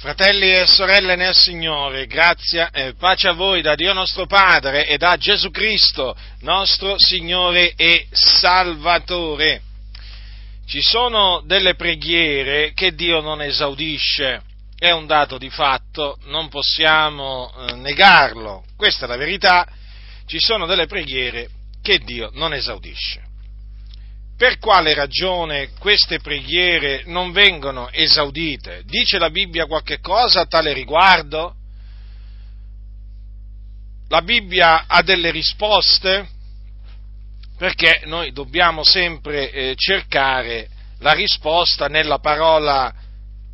Fratelli e sorelle nel Signore, grazia e pace a voi da Dio nostro Padre e da Gesù Cristo, nostro Signore e Salvatore. Ci sono delle preghiere che Dio non esaudisce, è un dato di fatto, non possiamo eh, negarlo, questa è la verità, ci sono delle preghiere che Dio non esaudisce. Per quale ragione queste preghiere non vengono esaudite? Dice la Bibbia qualche cosa a tale riguardo? La Bibbia ha delle risposte? Perché noi dobbiamo sempre eh, cercare la risposta nella parola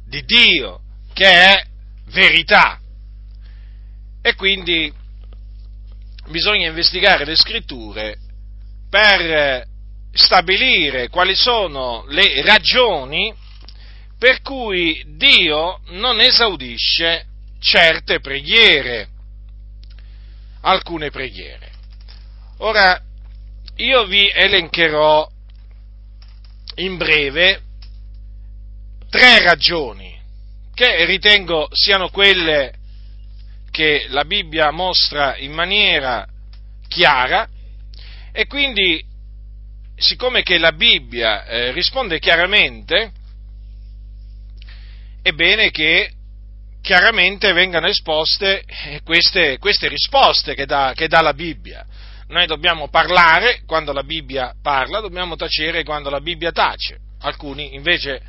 di Dio, che è verità. E quindi bisogna investigare le scritture per stabilire quali sono le ragioni per cui Dio non esaudisce certe preghiere, alcune preghiere. Ora, io vi elencherò in breve tre ragioni che ritengo siano quelle che la Bibbia mostra in maniera chiara e quindi siccome che la Bibbia eh, risponde chiaramente, è bene che chiaramente vengano esposte eh, queste, queste risposte che dà, che dà la Bibbia. Noi dobbiamo parlare quando la Bibbia parla, dobbiamo tacere quando la Bibbia tace. Alcuni invece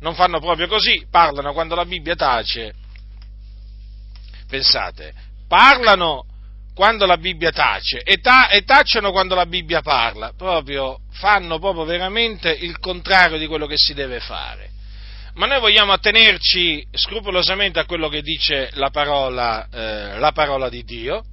non fanno proprio così, parlano quando la Bibbia tace. Pensate, parlano quando la Bibbia tace e, ta- e, tacciono quando la Bibbia parla, proprio, fanno proprio veramente il contrario di quello che si deve fare. Ma noi vogliamo attenerci scrupolosamente a quello che dice la parola, eh, la parola di Dio,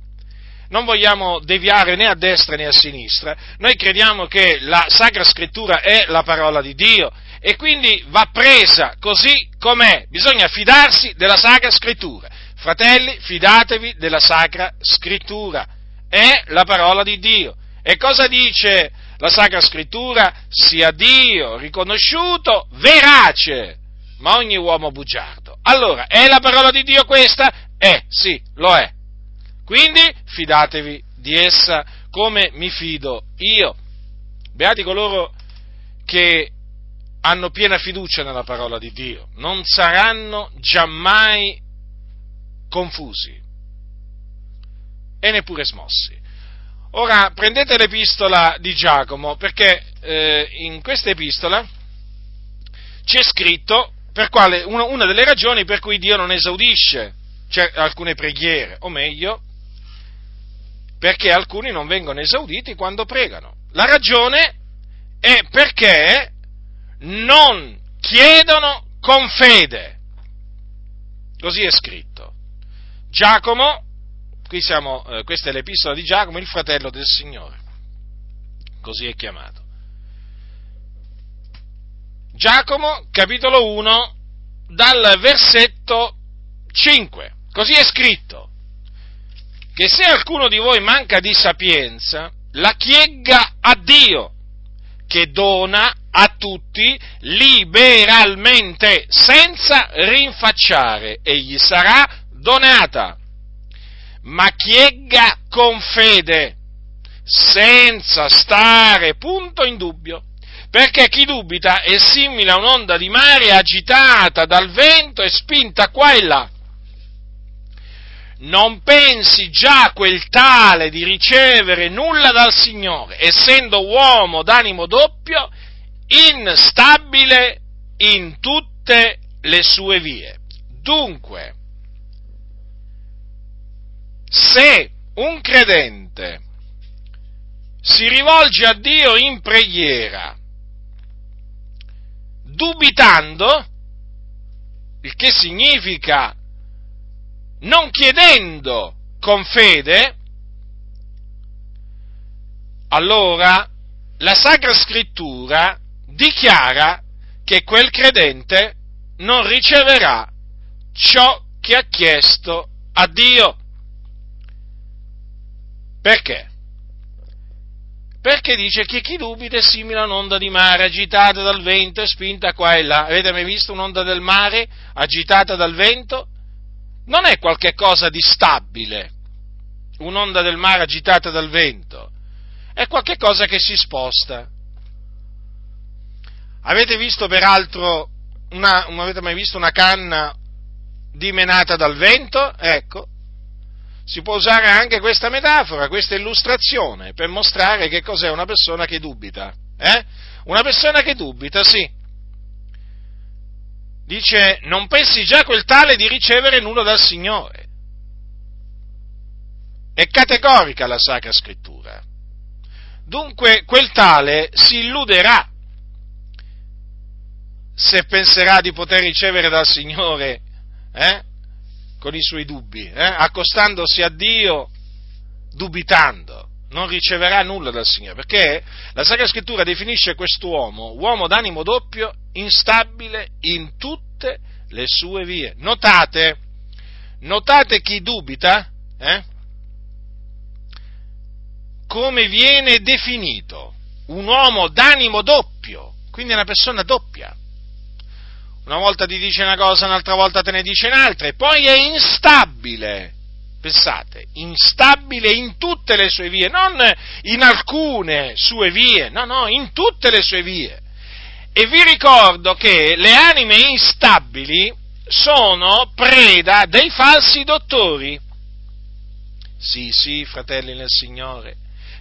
non vogliamo deviare né a destra né a sinistra, noi crediamo che la Sacra Scrittura è la parola di Dio e quindi va presa così com'è, bisogna fidarsi della Sacra Scrittura. Fratelli, fidatevi della Sacra Scrittura, è la parola di Dio. E cosa dice la Sacra Scrittura? Sia Dio riconosciuto verace, ma ogni uomo bugiardo. Allora, è la parola di Dio questa? Eh, sì, lo è. Quindi fidatevi di essa come mi fido io. Beati coloro che hanno piena fiducia nella parola di Dio, non saranno giammai confusi e neppure smossi. Ora prendete l'epistola di Giacomo perché eh, in questa epistola c'è scritto quale, una, una, delle ragioni per cui Dio non esaudisce cioè, alcune preghiere, o meglio, perché alcuni non vengono esauditi quando pregano. La ragione è perché non chiedono con fede. Così è scritto. Giacomo, siamo, eh, questa è l'epistola di Giacomo, il fratello del Signore, così è chiamato. Giacomo, capitolo 1, dal versetto 5, così è scritto, che se alcuno di voi manca di sapienza, la chiegga a Dio, che dona a tutti liberalmente, senza rinfacciare, e gli sarà donata, ma chiegga con fede, senza stare punto in dubbio, perché chi dubita è simile a un'onda di mare agitata dal vento e spinta qua e là. Non pensi già quel tale di ricevere nulla dal Signore, essendo uomo d'animo doppio, instabile in tutte le sue vie. Dunque, se un credente si rivolge a Dio in preghiera, dubitando, il che significa non chiedendo con fede, allora la Sacra Scrittura dichiara che quel credente non riceverà ciò che ha chiesto a Dio. Perché? Perché dice che chi dubita è simile a un'onda di mare agitata dal vento e spinta qua e là. Avete mai visto un'onda del mare agitata dal vento? non è qualcosa di stabile, un'onda del mare agitata dal vento, è qualcosa che si sposta. Avete visto peraltro, una, avete mai visto una canna dimenata dal vento? Ecco, si può usare anche questa metafora, questa illustrazione, per mostrare che cos'è una persona che dubita. Eh? Una persona che dubita, sì. Dice, non pensi già quel tale di ricevere nulla dal Signore. È categorica la Sacra Scrittura. Dunque quel tale si illuderà se penserà di poter ricevere dal Signore eh, con i suoi dubbi, eh, accostandosi a Dio dubitando, non riceverà nulla dal Signore, perché la Sacra Scrittura definisce quest'uomo uomo d'animo doppio, instabile in tutte le sue vie. Notate, notate chi dubita, eh? come viene definito un uomo d'animo doppio, quindi una persona doppia. Una volta ti dice una cosa, un'altra volta te ne dice un'altra, e poi è instabile. Pensate, instabile in tutte le sue vie, non in alcune sue vie, no, no, in tutte le sue vie. E vi ricordo che le anime instabili sono preda dei falsi dottori. Sì, sì, fratelli nel Signore,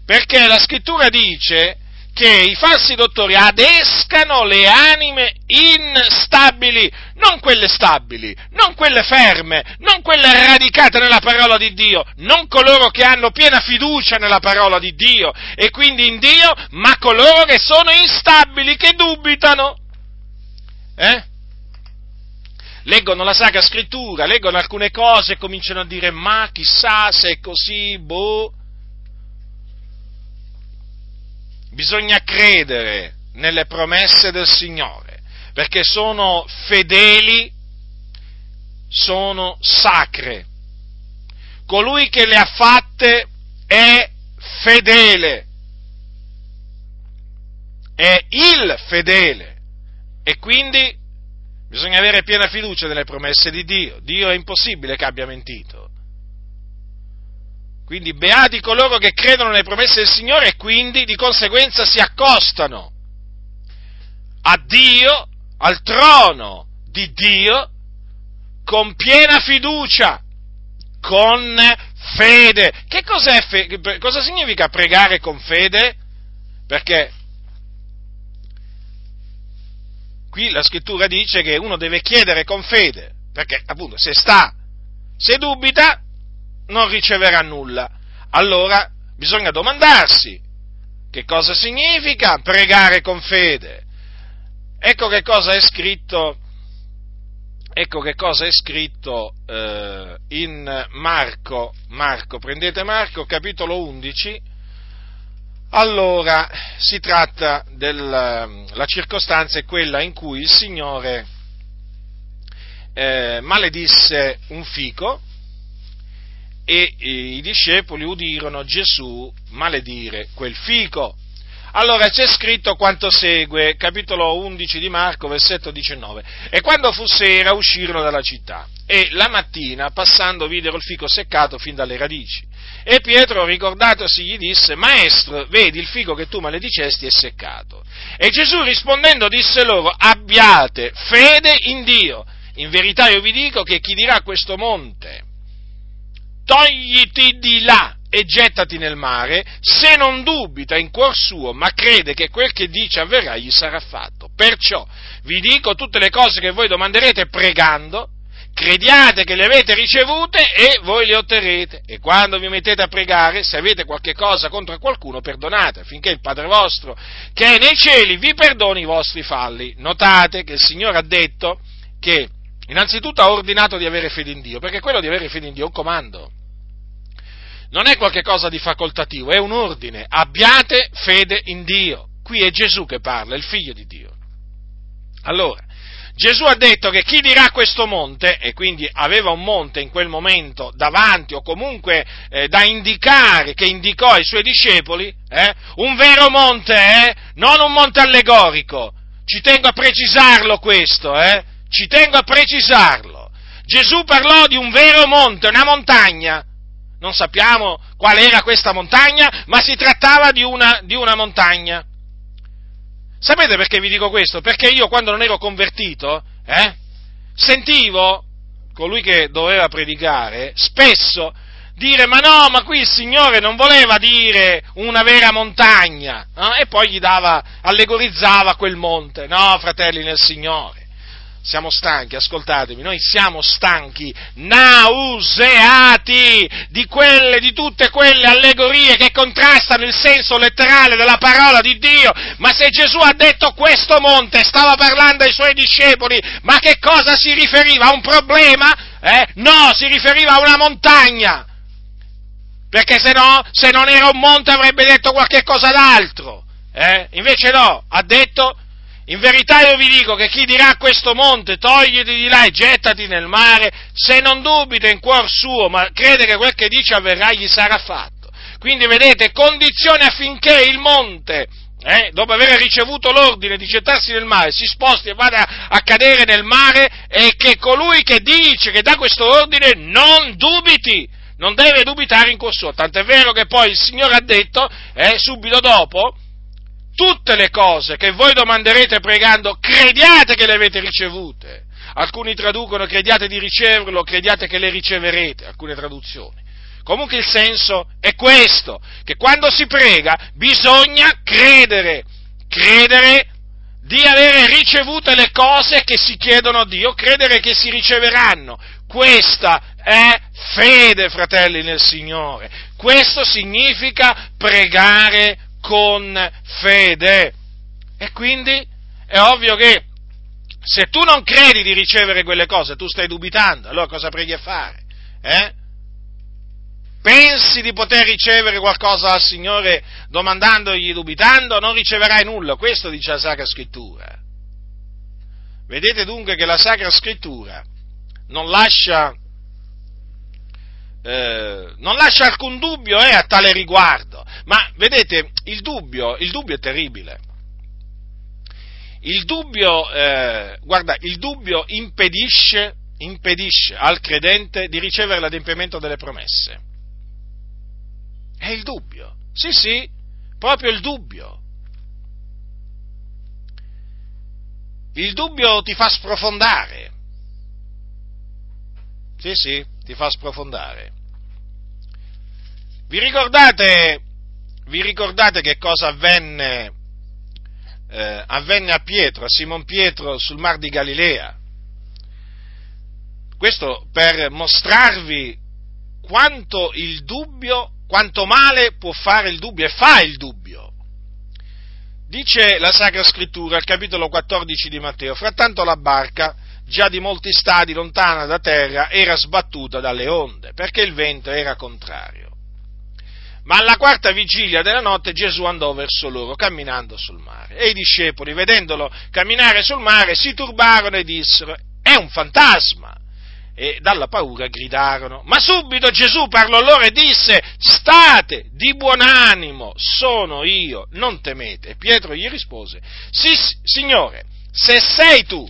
perché la scrittura dice che i falsi dottori adescano le anime instabili, non quelle stabili, non quelle ferme, non quelle radicate nella parola di Dio, non coloro che hanno piena fiducia nella parola di Dio e quindi in Dio, ma coloro che sono instabili, che dubitano. Eh? Leggono la Sacra Scrittura, leggono alcune cose e cominciano a dire ma chissà se è così, boh bisogna credere nelle promesse del Signore, perché sono fedeli, sono sacre. Colui che le ha fatte è fedele, è il fedele e quindi bisogna avere piena fiducia nelle promesse di Dio. Dio è impossibile che abbia mentito. Quindi beati coloro che credono nelle promesse del Signore e quindi di conseguenza si accostano a Dio, al trono di Dio, con piena fiducia, con fede. Che fe- cosa significa pregare con fede? Perché qui la scrittura dice che uno deve chiedere con fede, perché appunto se sta, se dubita, non riceverà nulla. Allora bisogna domandarsi che cosa significa pregare con fede. Ecco che cosa è scritto, ecco che cosa è scritto eh, in Marco, Marco, prendete Marco capitolo 11, allora si tratta della circostanza è quella in cui il Signore eh, maledisse un fico, e i discepoli udirono Gesù maledire quel fico. Allora c'è scritto quanto segue, capitolo 11 di Marco, versetto 19. E quando fu sera uscirono dalla città e la mattina passando videro il fico seccato fin dalle radici. E Pietro, ricordatosi, gli disse, Maestro, vedi il fico che tu maledicesti è seccato. E Gesù rispondendo disse loro, abbiate fede in Dio. In verità io vi dico che chi dirà questo monte, togliti di là e gettati nel mare, se non dubita in cuor suo, ma crede che quel che dice avverrà, gli sarà fatto. Perciò vi dico tutte le cose che voi domanderete pregando, crediate che le avete ricevute e voi le otterrete. E quando vi mettete a pregare, se avete qualche cosa contro qualcuno, perdonate, affinché il Padre vostro, che è nei cieli, vi perdoni i vostri falli. Notate che il Signore ha detto che innanzitutto ha ordinato di avere fede in Dio, perché quello di avere fede in Dio è un comando non è qualcosa di facoltativo, è un ordine. Abbiate fede in Dio. Qui è Gesù che parla, il figlio di Dio. Allora, Gesù ha detto che chi dirà questo monte, e quindi aveva un monte in quel momento davanti o comunque eh, da indicare, che indicò ai suoi discepoli, eh, un vero monte, eh, non un monte allegorico. Ci tengo a precisarlo questo, eh, ci tengo a precisarlo. Gesù parlò di un vero monte, una montagna. Non sappiamo qual era questa montagna, ma si trattava di una, di una montagna. Sapete perché vi dico questo? Perché io quando non ero convertito, eh, sentivo colui che doveva predicare spesso dire ma no, ma qui il Signore non voleva dire una vera montagna, no? e poi gli dava, allegorizzava quel monte, no, fratelli nel Signore. Siamo stanchi, ascoltatemi, noi siamo stanchi, nauseati di quelle, di tutte quelle allegorie che contrastano il senso letterale della parola di Dio. Ma se Gesù ha detto questo monte, stava parlando ai suoi discepoli, ma che cosa si riferiva? A un problema? Eh? No, si riferiva a una montagna perché se no, se non era un monte avrebbe detto qualche cosa d'altro. Eh? Invece no, ha detto, in verità io vi dico che chi dirà a questo monte, togliti di là e gettati nel mare, se non dubita in cuor suo, ma crede che quel che dice avverrà, gli sarà fatto. Quindi vedete, condizione affinché il monte, eh, dopo aver ricevuto l'ordine di gettarsi nel mare, si sposti e vada a cadere nel mare e che colui che dice, che dà questo ordine, non dubiti non deve dubitare in cuor suo, tant'è vero che poi il Signore ha detto, eh, subito dopo, tutte le cose che voi domanderete pregando, crediate che le avete ricevute. Alcuni traducono crediate di riceverlo, crediate che le riceverete, alcune traduzioni. Comunque il senso è questo, che quando si prega bisogna credere, credere di avere ricevute le cose che si chiedono a Dio, credere che si riceveranno. Questa è fede, fratelli nel Signore. Questo significa pregare con fede. E quindi è ovvio che se tu non credi di ricevere quelle cose, tu stai dubitando, allora cosa preghi a fare? Eh? Pensi di poter ricevere qualcosa dal Signore domandandogli, dubitando, non riceverai nulla. Questo dice la Sacra Scrittura. Vedete dunque che la Sacra Scrittura non lascia eh, non lascia alcun dubbio eh, a tale riguardo. Ma vedete, il dubbio, il dubbio è terribile. Il dubbio, eh, guarda, il dubbio impedisce, impedisce al credente di ricevere l'adempimento delle promesse. È il dubbio. Sì, sì, proprio il dubbio. Il dubbio ti fa sprofondare. Sì, sì, ti fa sprofondare. Vi ricordate, vi ricordate che cosa avvenne, eh, avvenne a Pietro, a Simon Pietro sul mar di Galilea? Questo per mostrarvi quanto il dubbio, quanto male può fare il dubbio e fa il dubbio. Dice la Sacra Scrittura, al capitolo 14 di Matteo, frattanto la barca già di molti stadi lontana da terra, era sbattuta dalle onde, perché il vento era contrario. Ma alla quarta vigilia della notte Gesù andò verso loro, camminando sul mare. E i discepoli, vedendolo camminare sul mare, si turbarono e dissero, è un fantasma! E dalla paura gridarono. Ma subito Gesù parlò loro e disse, state di buon animo, sono io, non temete. E Pietro gli rispose, sì, Signore, se sei tu,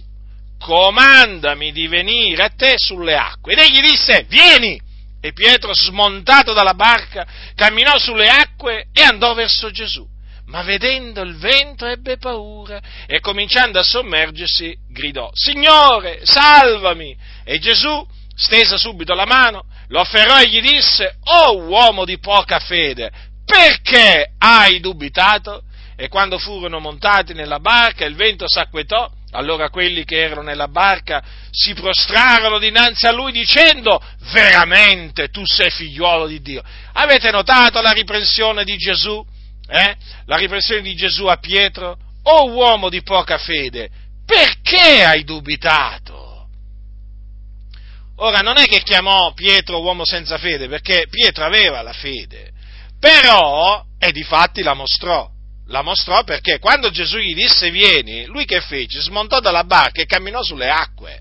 comandami di venire a te sulle acque. Ed egli disse, vieni! E Pietro, smontato dalla barca, camminò sulle acque e andò verso Gesù. Ma vedendo il vento ebbe paura e cominciando a sommergersi gridò, Signore, salvami! E Gesù, stesa subito la mano, lo afferrò e gli disse, Oh uomo di poca fede, perché hai dubitato? E quando furono montati nella barca il vento s'acquetò allora quelli che erano nella barca si prostrarono dinanzi a lui dicendo, veramente tu sei figliuolo di Dio. Avete notato la riprensione di Gesù? Eh? La riprensione di Gesù a Pietro? O oh, uomo di poca fede, perché hai dubitato? Ora non è che chiamò Pietro uomo senza fede, perché Pietro aveva la fede, però, e di fatti la mostrò, la mostrò perché quando Gesù gli disse vieni, lui che fece? Smontò dalla barca e camminò sulle acque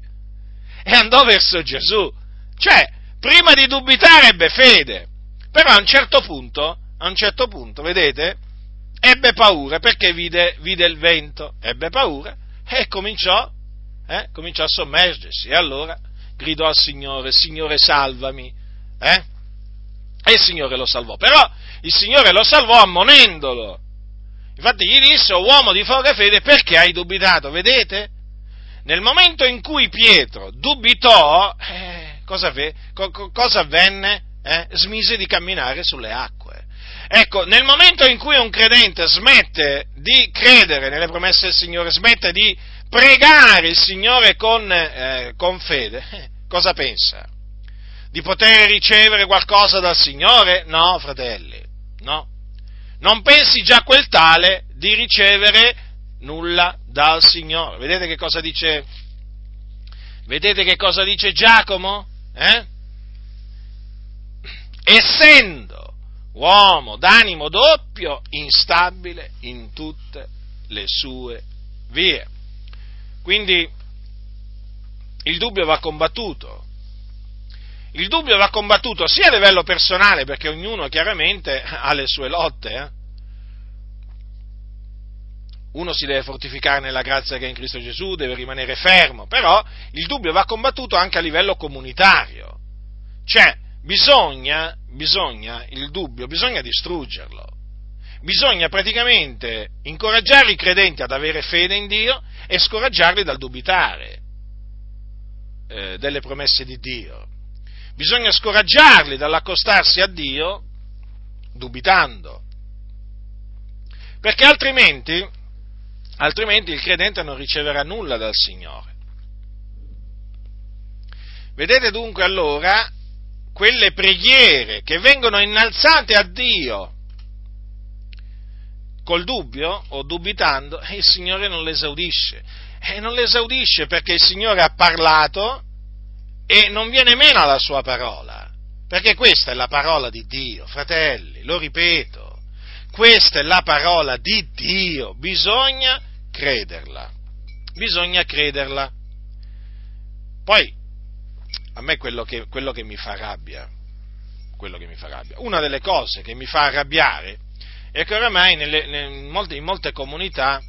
e andò verso Gesù. Cioè, prima di dubitare ebbe fede, però a un certo punto, a un certo punto, vedete, ebbe paura perché vide, vide il vento, ebbe paura e cominciò, eh, cominciò a sommergersi e allora gridò al Signore, Signore salvami, eh? E il Signore lo salvò, però il Signore lo salvò ammonendolo. Infatti gli disse, uomo di foga fede, perché hai dubitato? Vedete? Nel momento in cui Pietro dubitò, eh, cosa, co- cosa, avvenne? Eh? Smise di camminare sulle acque. Ecco, nel momento in cui un credente smette di credere nelle promesse del Signore, smette di pregare il Signore con, eh, con fede, eh, cosa pensa? Di poter ricevere qualcosa dal Signore? No, fratelli, no. Non pensi già quel tale di ricevere nulla dal Signore. Vedete che cosa dice? Vedete che cosa dice Giacomo? Eh? Essendo uomo d'animo doppio, instabile in tutte le sue vie. Quindi il dubbio va combattuto. Il dubbio va combattuto sia a livello personale, perché ognuno chiaramente ha le sue lotte. Eh? Uno si deve fortificare nella grazia che è in Cristo Gesù, deve rimanere fermo, però il dubbio va combattuto anche a livello comunitario. Cioè, bisogna, bisogna, il dubbio, bisogna distruggerlo. Bisogna praticamente incoraggiare i credenti ad avere fede in Dio e scoraggiarli dal dubitare eh, delle promesse di Dio. Bisogna scoraggiarli dall'accostarsi a Dio dubitando. Perché altrimenti, altrimenti il credente non riceverà nulla dal Signore. Vedete dunque allora quelle preghiere che vengono innalzate a Dio col dubbio o dubitando, il Signore non le esaudisce. E non le esaudisce perché il Signore ha parlato e non viene meno alla sua parola. Perché questa è la parola di Dio, fratelli, lo ripeto. Questa è la parola di Dio, bisogna crederla. Bisogna crederla. Poi, a me quello che, quello che mi fa rabbia, quello che mi fa rabbia, una delle cose che mi fa arrabbiare è che oramai nelle, in, molte, in molte comunità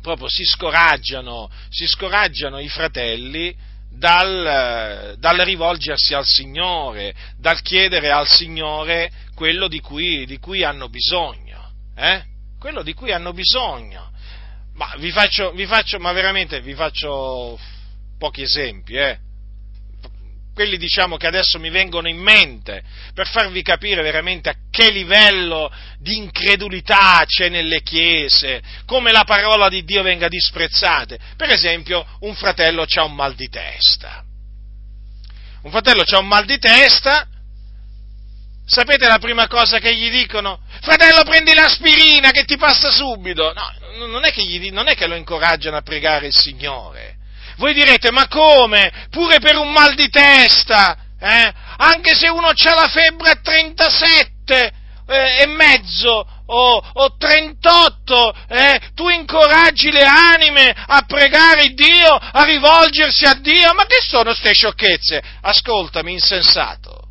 proprio si scoraggiano, si scoraggiano i fratelli dal, dal, rivolgersi al Signore, dal chiedere al Signore quello di cui, di cui hanno bisogno. Eh? Quello di cui hanno bisogno. Ma vi faccio, vi faccio, ma veramente vi faccio pochi esempi, eh? Quelli diciamo che adesso mi vengono in mente, per farvi capire veramente a che livello di incredulità c'è nelle chiese, come la parola di Dio venga disprezzata. Per esempio, un fratello ha un mal di testa. Un fratello ha un mal di testa, sapete la prima cosa che gli dicono? Fratello, prendi l'aspirina che ti passa subito. No, non è che, gli, non è che lo incoraggiano a pregare il Signore voi direte, ma come? Pure per un mal di testa, eh? Anche se uno ha la febbre a 37 eh, e mezzo o, o 38, eh? tu incoraggi le anime a pregare Dio, a rivolgersi a Dio, ma che sono queste sciocchezze? Ascoltami, insensato.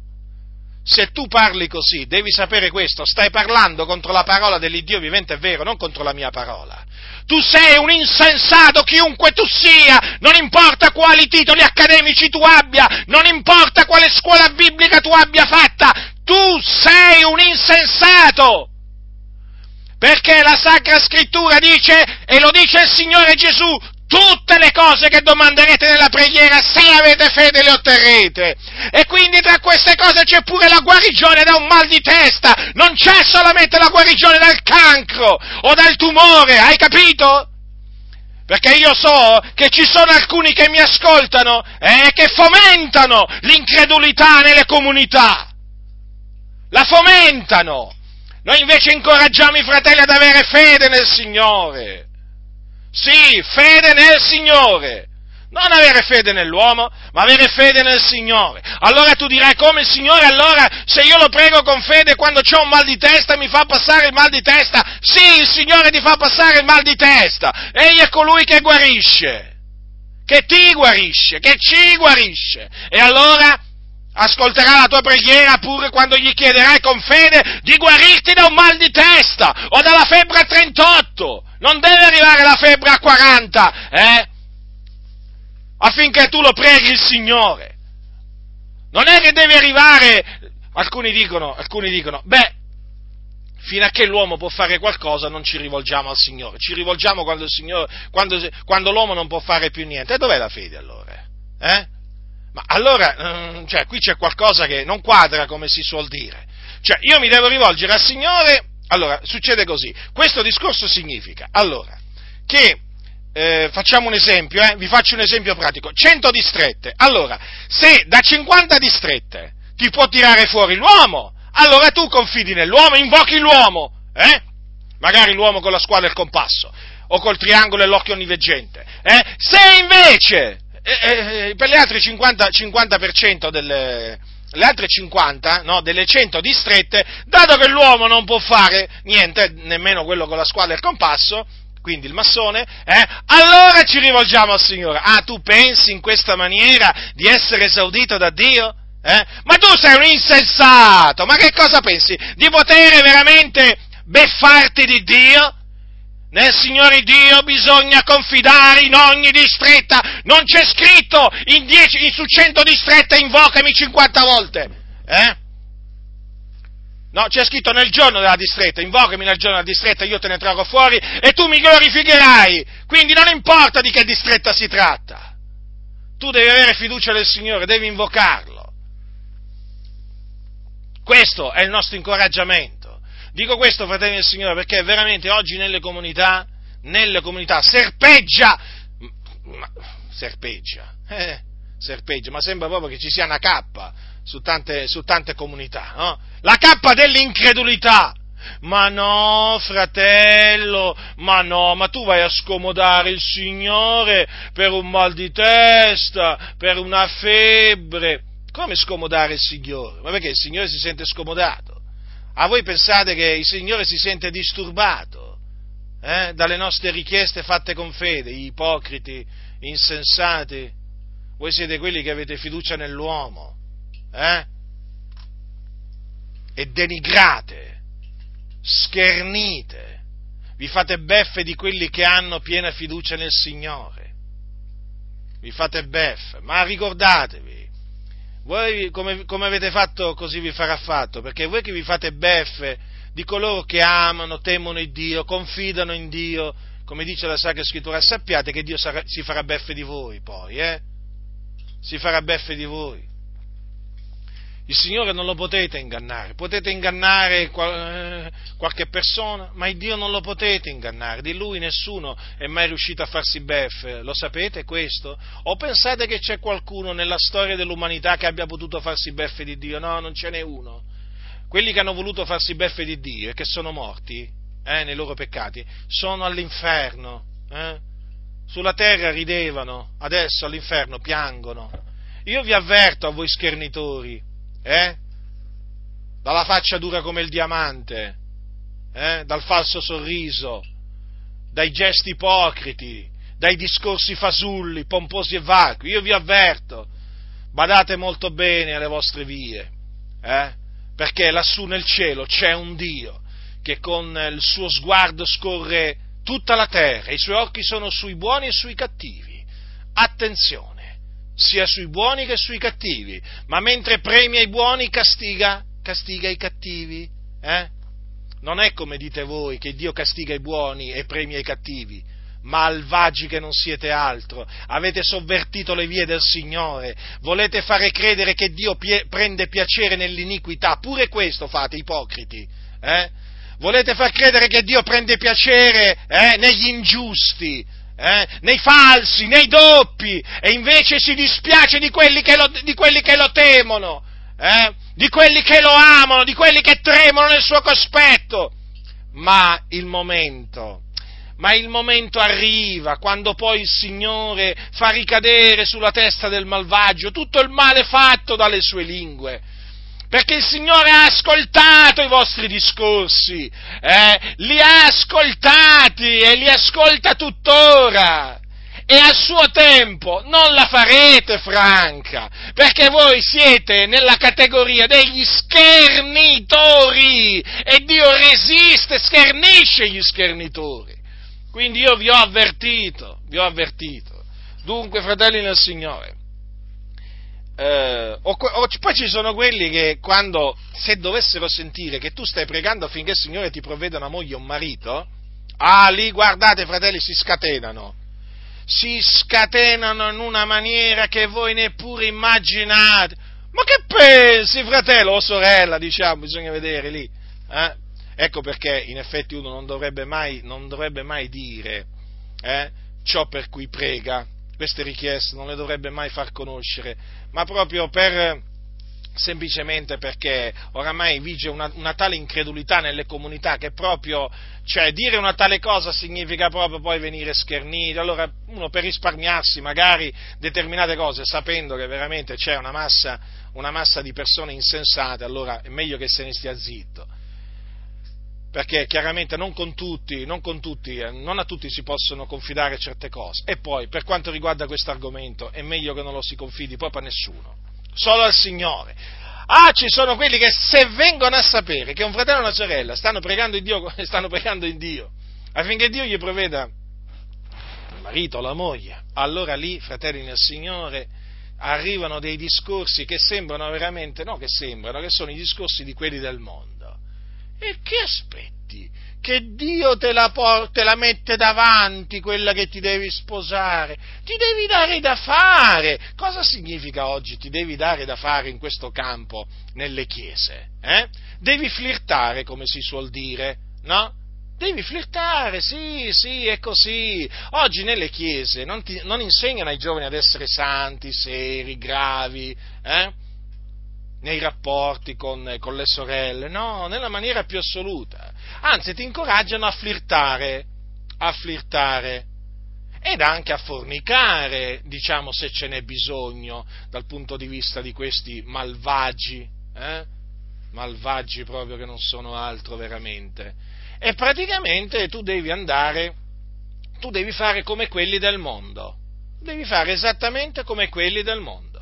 Se tu parli così, devi sapere questo, stai parlando contro la parola dell'Iddio vivente, è vero, non contro la mia parola tu sei un insensato chiunque tu sia, non importa quali titoli accademici tu abbia, non importa quale scuola biblica tu abbia fatta, tu sei un insensato! Perché la Sacra Scrittura dice, e lo dice il Signore Gesù, tutte le cose che domanderete nella preghiera, se avete fede le otterrete. E quindi tra queste cose c'è pure la guarigione da un mal di testa, non c'è solamente la guarigione dal cancro o dal tumore, hai capito? Perché io so che ci sono alcuni che mi ascoltano e eh, che fomentano l'incredulità nelle comunità. La fomentano. Noi invece incoraggiamo i fratelli ad avere fede nel Signore. Sì, fede nel Signore. Non avere fede nell'uomo, ma avere fede nel Signore. Allora tu dirai come il Signore, allora se io lo prego con fede quando ho un mal di testa mi fa passare il mal di testa? Sì, il Signore ti fa passare il mal di testa. Egli è colui che guarisce, che ti guarisce, che ci guarisce. E allora ascolterà la tua preghiera pure quando gli chiederai con fede di guarirti da un mal di testa o dalla febbre a 38. Non deve arrivare la febbre a 40, eh? affinché tu lo preghi il Signore. Non è che devi arrivare, alcuni dicono, alcuni dicono, beh, fino a che l'uomo può fare qualcosa non ci rivolgiamo al Signore, ci rivolgiamo quando, Signore, quando, quando l'uomo non può fare più niente. E dov'è la fede allora? Eh? Ma allora, mm, cioè, qui c'è qualcosa che non quadra, come si suol dire. Cioè, io mi devo rivolgere al Signore, allora, succede così. Questo discorso significa, allora, che, eh, facciamo un esempio, eh, vi faccio un esempio pratico, 100 distrette. Allora, se da 50 distrette ti può tirare fuori l'uomo, allora tu confidi nell'uomo, invochi l'uomo, eh? Magari l'uomo con la squadra e il compasso, o col triangolo e l'occhio onniveggente. Eh? Se invece, eh, eh, per le altre 50%, 50% delle, le altre 50, no, delle 100 distrette, dato che l'uomo non può fare niente, nemmeno quello con la squadra e il compasso, quindi il massone, eh, allora ci rivolgiamo al Signore. Ah, tu pensi in questa maniera di essere esaudito da Dio? Eh? Ma tu sei un insensato, ma che cosa pensi? Di poter veramente beffarti di Dio? Nel Signore Dio bisogna confidare in ogni distretta, non c'è scritto in, 10, su 100 distrette invocami 50 volte, eh? No, c'è scritto nel giorno della distretta, invocami nel giorno della distretta, io te ne traggo fuori e tu mi glorificherai. Quindi non importa di che distretta si tratta. Tu devi avere fiducia nel Signore, devi invocarlo. Questo è il nostro incoraggiamento. Dico questo, fratelli del Signore, perché veramente oggi nelle comunità, nelle comunità serpeggia, ma, serpeggia, eh, serpeggia, ma sembra proprio che ci sia una cappa su tante, su tante comunità, no? La cappa dell'incredulità. Ma no, fratello, ma no, ma tu vai a scomodare il Signore per un mal di testa, per una febbre. Come scomodare il Signore? Ma perché il Signore si sente scomodato? A voi pensate che il Signore si sente disturbato eh, dalle nostre richieste fatte con fede, ipocriti, insensati? Voi siete quelli che avete fiducia nell'uomo eh? e denigrate, schernite, vi fate beffe di quelli che hanno piena fiducia nel Signore. Vi fate beffe, ma ricordatevi voi come, come, avete fatto così vi farà fatto, perché voi che vi fate beffe di coloro che amano, temono il Dio, confidano in Dio, come dice la Sacra Scrittura, sappiate che Dio sarà, si farà beffe di voi poi, eh? Si farà beffe di voi. Il Signore non lo potete ingannare, potete ingannare qual- qualche persona, ma il Dio non lo potete ingannare, di Lui nessuno è mai riuscito a farsi beffe, lo sapete questo? O pensate che c'è qualcuno nella storia dell'umanità che abbia potuto farsi beffe di Dio? No, non ce n'è uno. Quelli che hanno voluto farsi beffe di Dio e che sono morti eh, nei loro peccati sono all'inferno. Eh? Sulla terra ridevano, adesso all'inferno piangono. Io vi avverto a voi schernitori, eh? Dalla faccia dura come il diamante, eh? dal falso sorriso, dai gesti ipocriti, dai discorsi fasulli, pomposi e vacui. Io vi avverto, badate molto bene alle vostre vie, eh? perché lassù nel cielo c'è un Dio che con il suo sguardo scorre tutta la terra, i suoi occhi sono sui buoni e sui cattivi. Attenzione! Sia sui buoni che sui cattivi, ma mentre premia i buoni castiga, castiga i cattivi. Eh? Non è come dite voi che Dio castiga i buoni e premia i cattivi, malvagi che non siete altro, avete sovvertito le vie del Signore, volete fare credere che Dio pie- prende piacere nell'iniquità, pure questo fate, ipocriti. Eh? Volete far credere che Dio prende piacere eh, negli ingiusti, eh, nei falsi, nei doppi, e invece si dispiace di quelli che lo, quelli che lo temono, eh, di quelli che lo amano, di quelli che tremono nel suo cospetto. Ma il momento, ma il momento arriva quando poi il Signore fa ricadere sulla testa del malvagio tutto il male fatto dalle sue lingue perché il Signore ha ascoltato i vostri discorsi, eh? li ha ascoltati e li ascolta tuttora. E al suo tempo non la farete franca, perché voi siete nella categoria degli schernitori e Dio resiste, schernisce gli schernitori. Quindi io vi ho avvertito, vi ho avvertito Dunque, fratelli nel Signore, eh, o, o, poi ci sono quelli che quando, se dovessero sentire che tu stai pregando affinché il Signore ti provveda una moglie o un marito, ah, lì guardate fratelli, si scatenano. Si scatenano in una maniera che voi neppure immaginate. Ma che pensi, fratello o sorella, diciamo, bisogna vedere lì. Eh? Ecco perché in effetti uno non dovrebbe mai, non dovrebbe mai dire eh, ciò per cui prega, queste richieste non le dovrebbe mai far conoscere, ma proprio per semplicemente perché oramai vige una, una, tale incredulità nelle comunità che proprio, cioè dire una tale cosa significa proprio poi venire schernito, allora uno per risparmiarsi magari determinate cose sapendo che veramente c'è una massa, una massa di persone insensate, allora è meglio che se ne stia zitto perché chiaramente non con tutti, non, con tutti, eh, non a tutti si possono confidare certe cose. E poi, per quanto riguarda questo argomento, è meglio che non lo si confidi proprio a nessuno, solo al Signore. Ah, ci sono quelli che se vengono a sapere che un fratello e una sorella stanno pregando in Dio, stanno pregando in Dio affinché Dio gli provveda il marito o la moglie, allora lì, fratelli nel Signore, arrivano dei discorsi che sembrano veramente, no che sembrano, che sono i discorsi di quelli del mondo e che aspetti? Che Dio te la, por- te la mette davanti, quella che ti devi sposare? Ti devi dare da fare. Cosa significa oggi ti devi dare da fare in questo campo, nelle chiese? Eh? Devi flirtare, come si suol dire, no? Devi flirtare, sì, sì, è così. Oggi nelle chiese non, ti, non insegnano ai giovani ad essere santi, seri, gravi, eh? Nei rapporti con, con, le sorelle, no, nella maniera più assoluta. Anzi, ti incoraggiano a flirtare, a flirtare ed anche a fornicare, diciamo, se ce n'è bisogno dal punto di vista di questi malvagi, eh? malvagi proprio che non sono altro veramente. E praticamente tu devi andare, tu devi fare come quelli del mondo, devi fare esattamente come quelli del mondo.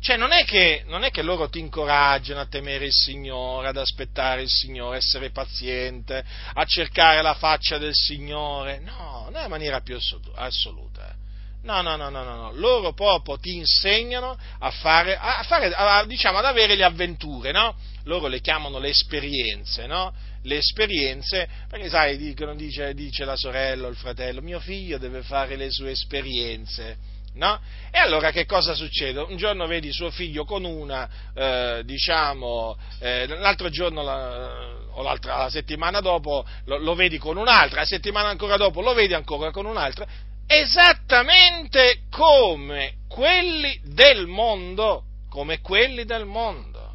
Cioè non è, che, non è, che, loro ti incoraggiano a temere il Signore, ad aspettare il Signore, a essere paziente, a cercare la faccia del Signore, no, nella maniera più assoluta. No, no, no, no, no, loro proprio ti insegnano a fare, a fare a, diciamo, ad avere le avventure, no? Loro le chiamano le esperienze, no? Le esperienze, perché sai, dicono, dice, dice la sorella o il fratello, mio figlio deve fare le sue esperienze No? E allora che cosa succede? Un giorno vedi suo figlio con una, eh, diciamo, eh, l'altro giorno la, o l'altra la settimana dopo lo, lo, vedi con un'altra, la settimana ancora dopo lo vedi ancora con un'altra, esattamente come quelli del mondo, come quelli del mondo.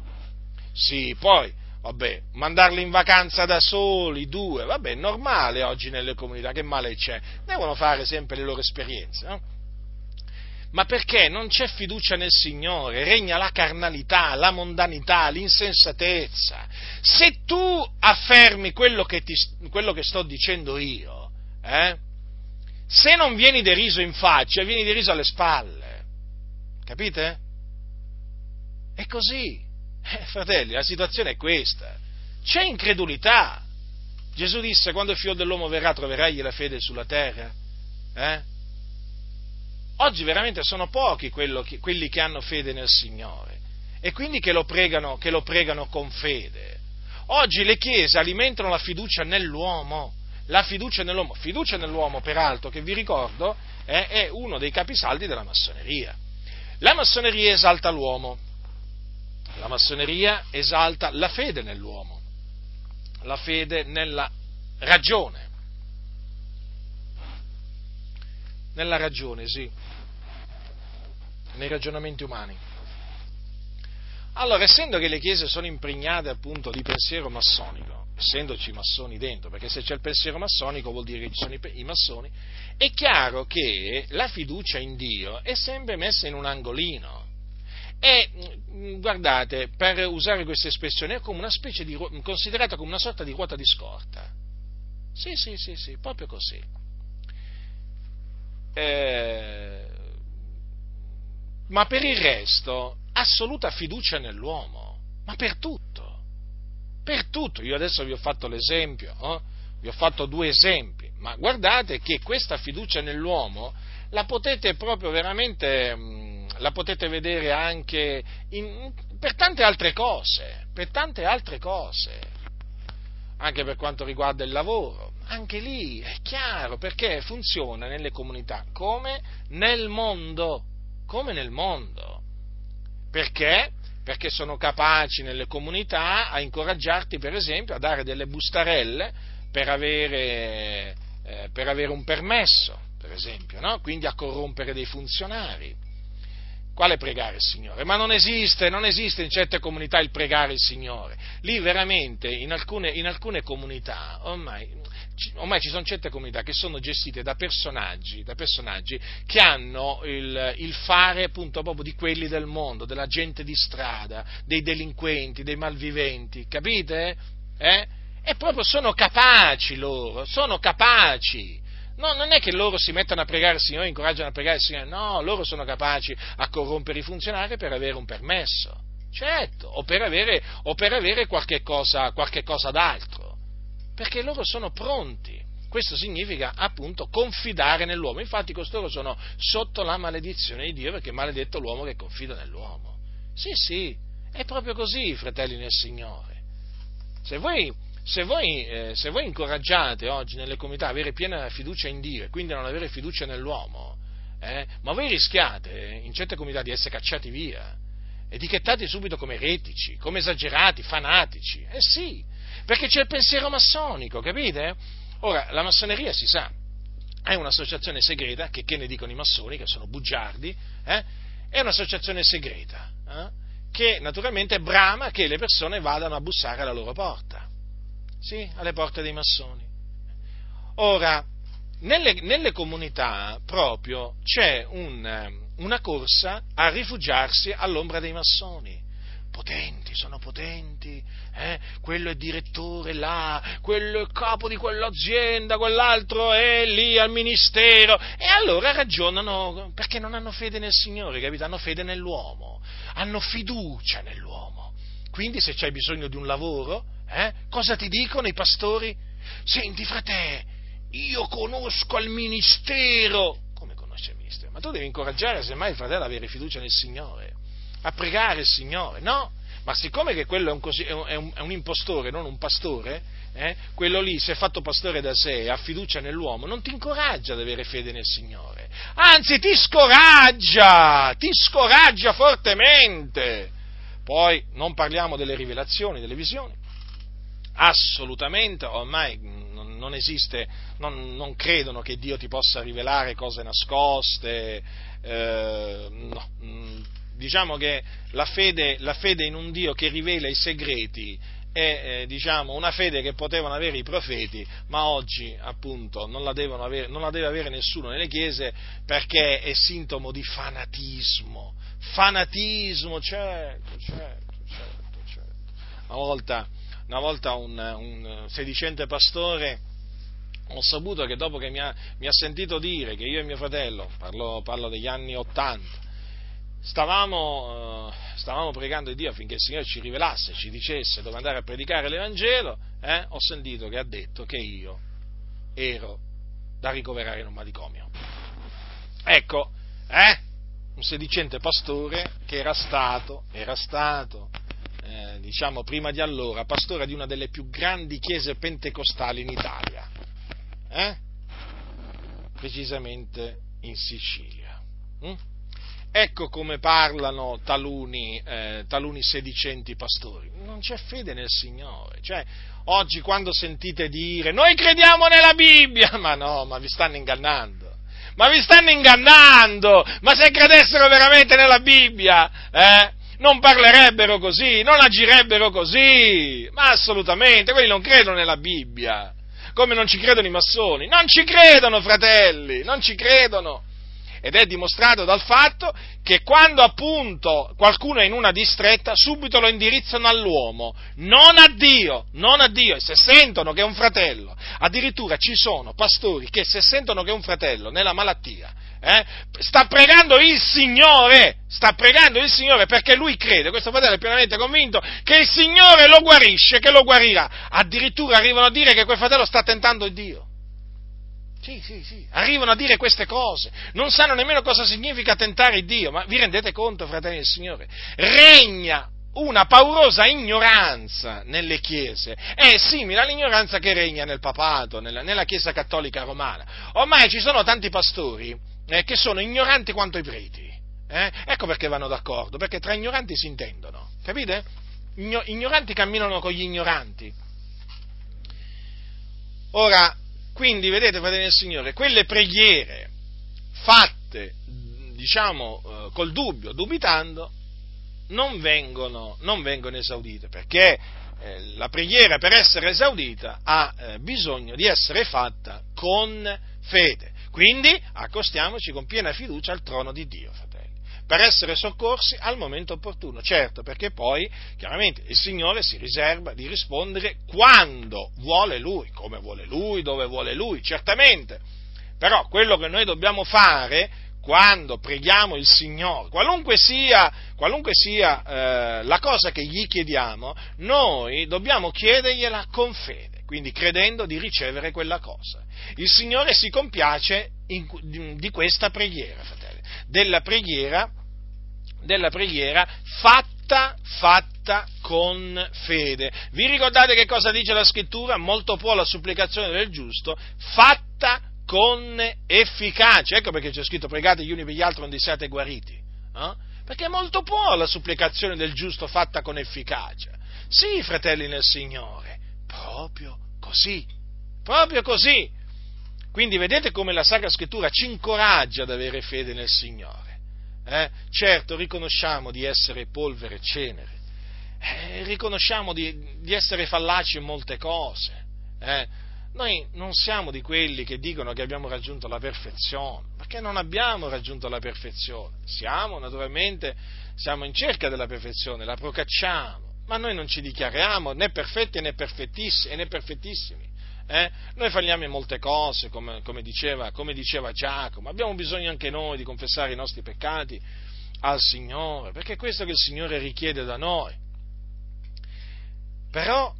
Sì, poi, vabbè, mandarli in vacanza da soli, due, vabbè, è normale oggi nelle comunità, che male c'è? Devono fare sempre le loro esperienze, no? Ma perché non c'è fiducia nel Signore, regna la carnalità, la mondanità, l'insensatezza. Se tu affermi quello che, ti, quello che sto dicendo io, eh, se non vieni deriso in faccia, vieni deriso alle spalle. Capite? È così. Eh, fratelli, la situazione è questa. C'è incredulità. Gesù disse, quando il figlio dell'uomo verrà, troverai la fede sulla terra? Eh? Oggi veramente sono pochi che, quelli che hanno fede nel Signore e quindi che lo, pregano, che lo pregano con fede. Oggi le chiese alimentano la fiducia nell'uomo, la fiducia nell'uomo, fiducia nell'uomo peraltro che vi ricordo è, è uno dei capisaldi della massoneria. La massoneria esalta l'uomo, la massoneria esalta la fede nell'uomo, la fede nella ragione. Nella ragione, sì nei ragionamenti umani. Allora, essendo che le chiese sono impregnate appunto di pensiero massonico, essendoci massoni dentro, perché se c'è il pensiero massonico vuol dire che ci sono i massoni, è chiaro che la fiducia in Dio è sempre messa in un angolino. E mm, guardate, per usare questa espressione, è come una specie di considerata come una sorta di ruota di scorta. Sì, sì, sì, sì, proprio così. Eh, ma per il resto assoluta fiducia nell'uomo, ma per tutto, per tutto. Io adesso vi ho fatto l'esempio, eh? vi ho fatto due esempi, ma guardate che questa fiducia nell'uomo la potete proprio veramente, mm, la potete vedere anche in, per tante altre cose, per tante altre cose, anche per quanto riguarda il lavoro. Anche lì è chiaro perché funziona nelle comunità come nel mondo, come nel mondo. Perché? Perché sono capaci nelle comunità a incoraggiarti, per esempio, a dare delle bustarelle per avere, eh, per avere un permesso, per esempio, no? quindi a corrompere dei funzionari. Quale pregare il Signore? Ma non esiste, non esiste in certe comunità il pregare il Signore. Lì veramente, in alcune, in alcune comunità, ormai, ormai, ci sono certe comunità che sono gestite da personaggi, da personaggi che hanno il, il, fare appunto proprio di quelli del mondo, della gente di strada, dei delinquenti, dei malviventi, capite? Eh? E proprio sono capaci loro, sono capaci No, non è che loro si mettono a pregare il Signore, incoraggiano a pregare il Signore, no, loro sono capaci a corrompere i funzionari per avere un permesso, certo, o per avere, o per avere qualche, cosa, qualche cosa d'altro, perché loro sono pronti. Questo significa appunto confidare nell'uomo. Infatti costoro sono sotto la maledizione di Dio perché è maledetto l'uomo che confida nell'uomo. Sì, sì, è proprio così, fratelli nel Signore. Se voi se voi, eh, se voi, incoraggiate oggi nelle comunità a avere piena fiducia in Dio e quindi non avere fiducia nell'uomo, eh, ma voi rischiate in certe comunità di essere cacciati via, etichettati subito come eretici, come esagerati, fanatici. Eh sì, perché c'è il pensiero massonico, capite? Ora, la massoneria si sa, è un'associazione segreta, che, che ne dicono i massoni, che sono bugiardi, eh? è un'associazione segreta, eh? che naturalmente brama che le persone vadano a bussare alla loro porta sì, alle porte dei massoni. Ora, nelle, nelle comunità proprio c'è un, una corsa a rifugiarsi all'ombra dei massoni. Potenti, sono potenti, eh? quello è direttore là, quello è capo di quell'azienda, quell'altro è lì al ministero. E allora ragionano perché non hanno fede nel Signore, capito? Hanno fede nell'uomo, hanno fiducia nell'uomo. Quindi se c'hai bisogno di un lavoro, eh? Cosa ti dicono i pastori? Senti, frate, io conosco il ministero. Come conosci il ministero? Ma tu devi incoraggiare semmai il fratello ad avere fiducia nel Signore, a pregare il Signore, no? Ma siccome che quello è un, così, è un, è un impostore, non un pastore, eh, quello lì si è fatto pastore da sé, ha fiducia nell'uomo, non ti incoraggia ad avere fede nel Signore. Anzi, ti scoraggia, ti scoraggia fortemente. Poi non parliamo delle rivelazioni, delle visioni assolutamente, ormai non esiste, non, non, credono che Dio ti possa rivelare cose nascoste, eh, no. Mm, diciamo che la fede, la fede, in un Dio che rivela i segreti è eh, diciamo, una fede che potevano avere i profeti, ma oggi appunto non la, avere, non la deve avere nessuno nelle chiese perché è sintomo di fanatismo, fanatismo, certo, certo, certo, certo. Una volta una volta un, un sedicente pastore ho saputo che dopo che mi ha, mi ha, sentito dire che io e mio fratello, parlo, parlo degli anni Ottanta, stavamo, uh, stavamo, pregando di Dio affinché il Signore ci rivelasse, ci dicesse dove andare a predicare l'Evangelo, eh, ho sentito che ha detto che io ero da ricoverare in un manicomio. Ecco, eh, un sedicente pastore che era stato, era stato eh, diciamo prima di allora, pastore di una delle più grandi chiese pentecostali in Italia, eh? precisamente in Sicilia. Mm? Ecco come parlano taluni, eh, taluni, sedicenti pastori. Non c'è fede nel Signore. Cioè, oggi quando sentite dire noi crediamo nella Bibbia, ma no, ma vi stanno ingannando. Ma vi stanno ingannando! Ma se credessero veramente nella Bibbia, eh, non parlerebbero così, non agirebbero così, ma assolutamente, quelli non credono nella Bibbia, come non ci credono i massoni, non ci credono fratelli, non ci credono. Ed è dimostrato dal fatto che quando appunto qualcuno è in una distretta, subito lo indirizzano all'uomo, non a Dio, non a Dio, e se sentono che è un fratello, addirittura ci sono pastori che se sentono che è un fratello nella malattia, eh, sta pregando il Signore, sta pregando il Signore perché lui crede, questo fratello è pienamente convinto che il Signore lo guarisce, che lo guarirà. Addirittura arrivano a dire che quel fratello sta tentando Dio. Sì, sì, sì. Arrivano a dire queste cose. Non sanno nemmeno cosa significa tentare Dio. Ma vi rendete conto, fratelli del Signore? Regna una paurosa ignoranza nelle chiese. È simile all'ignoranza che regna nel papato, nella, nella Chiesa cattolica romana. Ormai ci sono tanti pastori eh, che sono ignoranti quanto i preti. Eh? Ecco perché vanno d'accordo, perché tra ignoranti si intendono. Capite? Ignoranti camminano con gli ignoranti. Ora, quindi, vedete, fratelli del Signore, quelle preghiere fatte, diciamo, eh, col dubbio, dubitando, non vengono, non vengono esaudite, perché eh, la preghiera per essere esaudita ha eh, bisogno di essere fatta con fede. Quindi accostiamoci con piena fiducia al trono di Dio, per essere soccorsi al momento opportuno. Certo, perché poi chiaramente il Signore si riserva di rispondere quando vuole Lui, come vuole Lui, dove vuole Lui, certamente. Però quello che noi dobbiamo fare quando preghiamo il Signore, qualunque sia, qualunque sia eh, la cosa che gli chiediamo, noi dobbiamo chiedergliela con fede, quindi credendo di ricevere quella cosa. Il Signore si compiace in, di questa preghiera, fratelli, della preghiera, della preghiera fatta, fatta con fede. Vi ricordate che cosa dice la scrittura? Molto può la supplicazione del giusto, fatta con efficacia. Ecco perché c'è scritto pregate gli uni per gli altri non siate guariti. Eh? Perché molto può la supplicazione del giusto fatta con efficacia. Sì, fratelli nel Signore, proprio così, proprio così. Quindi vedete come la Sacra Scrittura ci incoraggia ad avere fede nel Signore. Eh? Certo, riconosciamo di essere polvere e cenere, eh, riconosciamo di, di, essere fallaci in molte cose, eh? Noi non siamo di quelli che dicono che abbiamo raggiunto la perfezione, perché non abbiamo raggiunto la perfezione. Siamo, naturalmente, siamo in cerca della perfezione, la procacciamo, ma noi non ci dichiariamo né perfetti né perfettissimi. Né perfettissimi eh? Noi falliamo in molte cose, come, come, diceva, come diceva Giacomo, abbiamo bisogno anche noi di confessare i nostri peccati al Signore, perché è questo che il Signore richiede da noi. Però,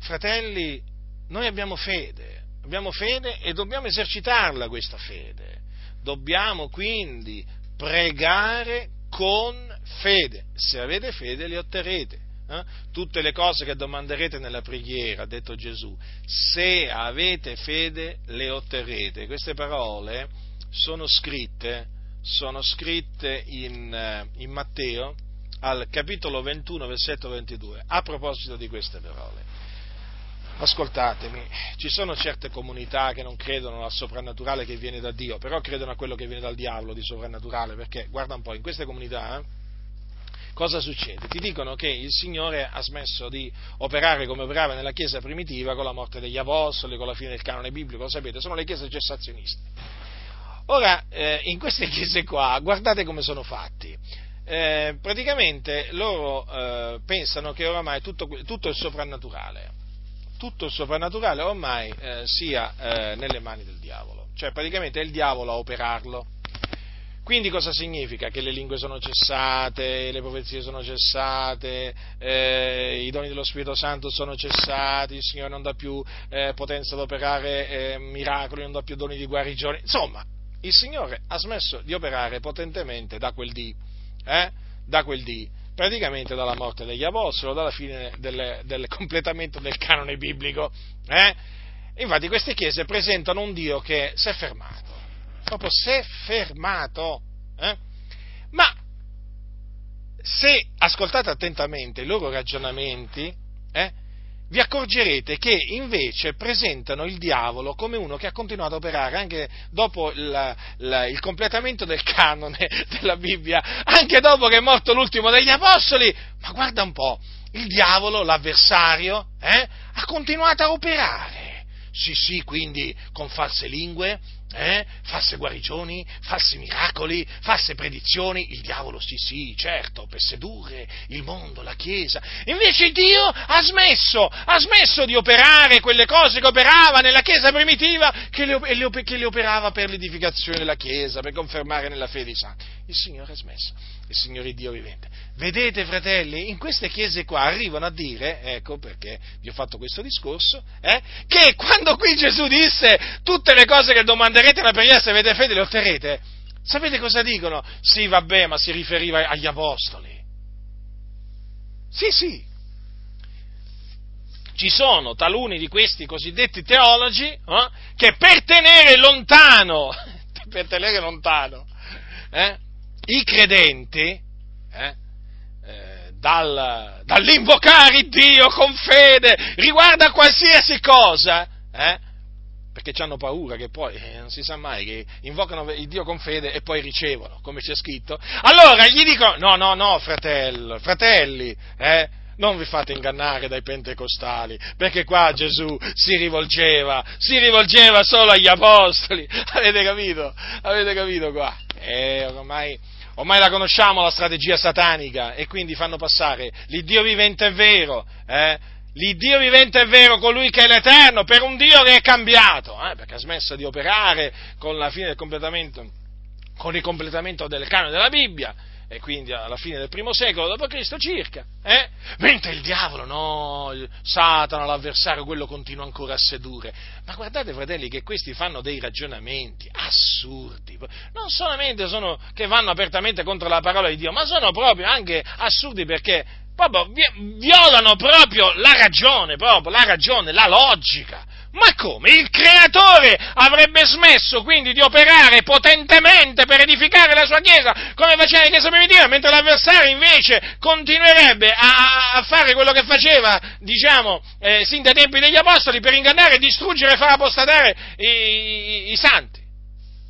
fratelli, noi abbiamo fede, abbiamo fede e dobbiamo esercitarla questa fede. Dobbiamo quindi pregare con fede. Se avete fede li otterrete. Eh? Tutte le cose che domanderete nella preghiera, ha detto Gesù, se avete fede le otterrete. Queste parole sono scritte, sono scritte in, eh, in Matteo al capitolo 21, versetto 22, a proposito di queste parole. Ascoltatemi, ci sono certe comunità che non credono al soprannaturale che viene da Dio, però credono a quello che viene dal diavolo di soprannaturale, perché guarda un po', in queste comunità eh, cosa succede? Ti dicono che il Signore ha smesso di operare come operava nella Chiesa primitiva con la morte degli Apostoli, con la fine del canone biblico, lo sapete, sono le Chiese cessazioniste. Ora, eh, in queste chiese qua, guardate come sono fatti. Eh, praticamente loro eh, pensano che oramai tutto, tutto è soprannaturale tutto il soprannaturale ormai eh, sia eh, nelle mani del diavolo, cioè praticamente è il diavolo a operarlo. Quindi cosa significa? Che le lingue sono cessate, le profezie sono cessate, eh, i doni dello Spirito Santo sono cessati, il Signore non dà più eh, potenza ad operare eh, miracoli, non dà più doni di guarigione. Insomma, il Signore ha smesso di operare potentemente da quel dì, eh? da quel dì praticamente dalla morte degli apostoli, dalla fine del, del completamento del canone biblico. Eh? Infatti queste chiese presentano un Dio che si è fermato, proprio si è fermato. Eh? Ma se ascoltate attentamente i loro ragionamenti, eh, vi accorgerete che invece presentano il diavolo come uno che ha continuato a operare anche dopo il, il, il, completamento del canone della Bibbia, anche dopo che è morto l'ultimo degli apostoli. Ma guarda un po', il diavolo, l'avversario, eh, ha continuato a operare. Sì, sì, quindi con false lingue, eh? Fasse guarigioni, fasse miracoli, fasse predizioni, il diavolo sì sì, certo, per sedurre il mondo, la Chiesa. Invece Dio ha smesso, ha smesso di operare quelle cose che operava nella Chiesa primitiva, che le, che le operava per l'edificazione della Chiesa, per confermare nella fede i santi. Il Signore ha smesso, il Signore Dio vivente. Vedete, fratelli, in queste chiese qua arrivano a dire, ecco perché vi ho fatto questo discorso, eh, che quando qui Gesù disse tutte le cose che domanderete alla preghiera se avete fede le otterrete, sapete cosa dicono? Sì, vabbè, ma si riferiva agli apostoli. Sì, sì. Ci sono taluni di questi cosiddetti teologi eh, che per tenere lontano, per tenere lontano eh, i credenti, eh, dal, dall'invocare Dio con fede riguardo a qualsiasi cosa, eh? Perché hanno paura che poi eh, non si sa mai che invocano il Dio con fede e poi ricevono, come c'è scritto. Allora gli dicono: no, no, no, fratello, fratelli, eh? non vi fate ingannare dai pentecostali, perché qua Gesù si rivolgeva, si rivolgeva solo agli apostoli. Avete capito? Avete capito qua? Eh, ormai Ormai la conosciamo la strategia satanica e quindi fanno passare l'Iddio vivente è vero, eh? l'Iddio vivente è vero, colui che è l'Eterno, per un Dio che è cambiato, eh? perché ha smesso di operare con la fine del completamento, con il completamento del canone della Bibbia, e quindi alla fine del primo secolo d.C. circa, eh? mentre il diavolo, no, Satana, l'avversario, quello continua ancora a sedurre. Ma guardate, fratelli, che questi fanno dei ragionamenti assurdi, non solamente sono che vanno apertamente contro la parola di Dio, ma sono proprio anche assurdi perché proprio violano proprio la ragione, proprio la ragione, la logica. Ma come? Il creatore avrebbe smesso quindi di operare potentemente per edificare la sua Chiesa come faceva la Chiesa primitiva, mentre l'avversario invece continuerebbe a, a fare quello che faceva, diciamo, eh, sin dai tempi degli Apostoli per ingannare, distruggere e far apostatare i, i, i santi.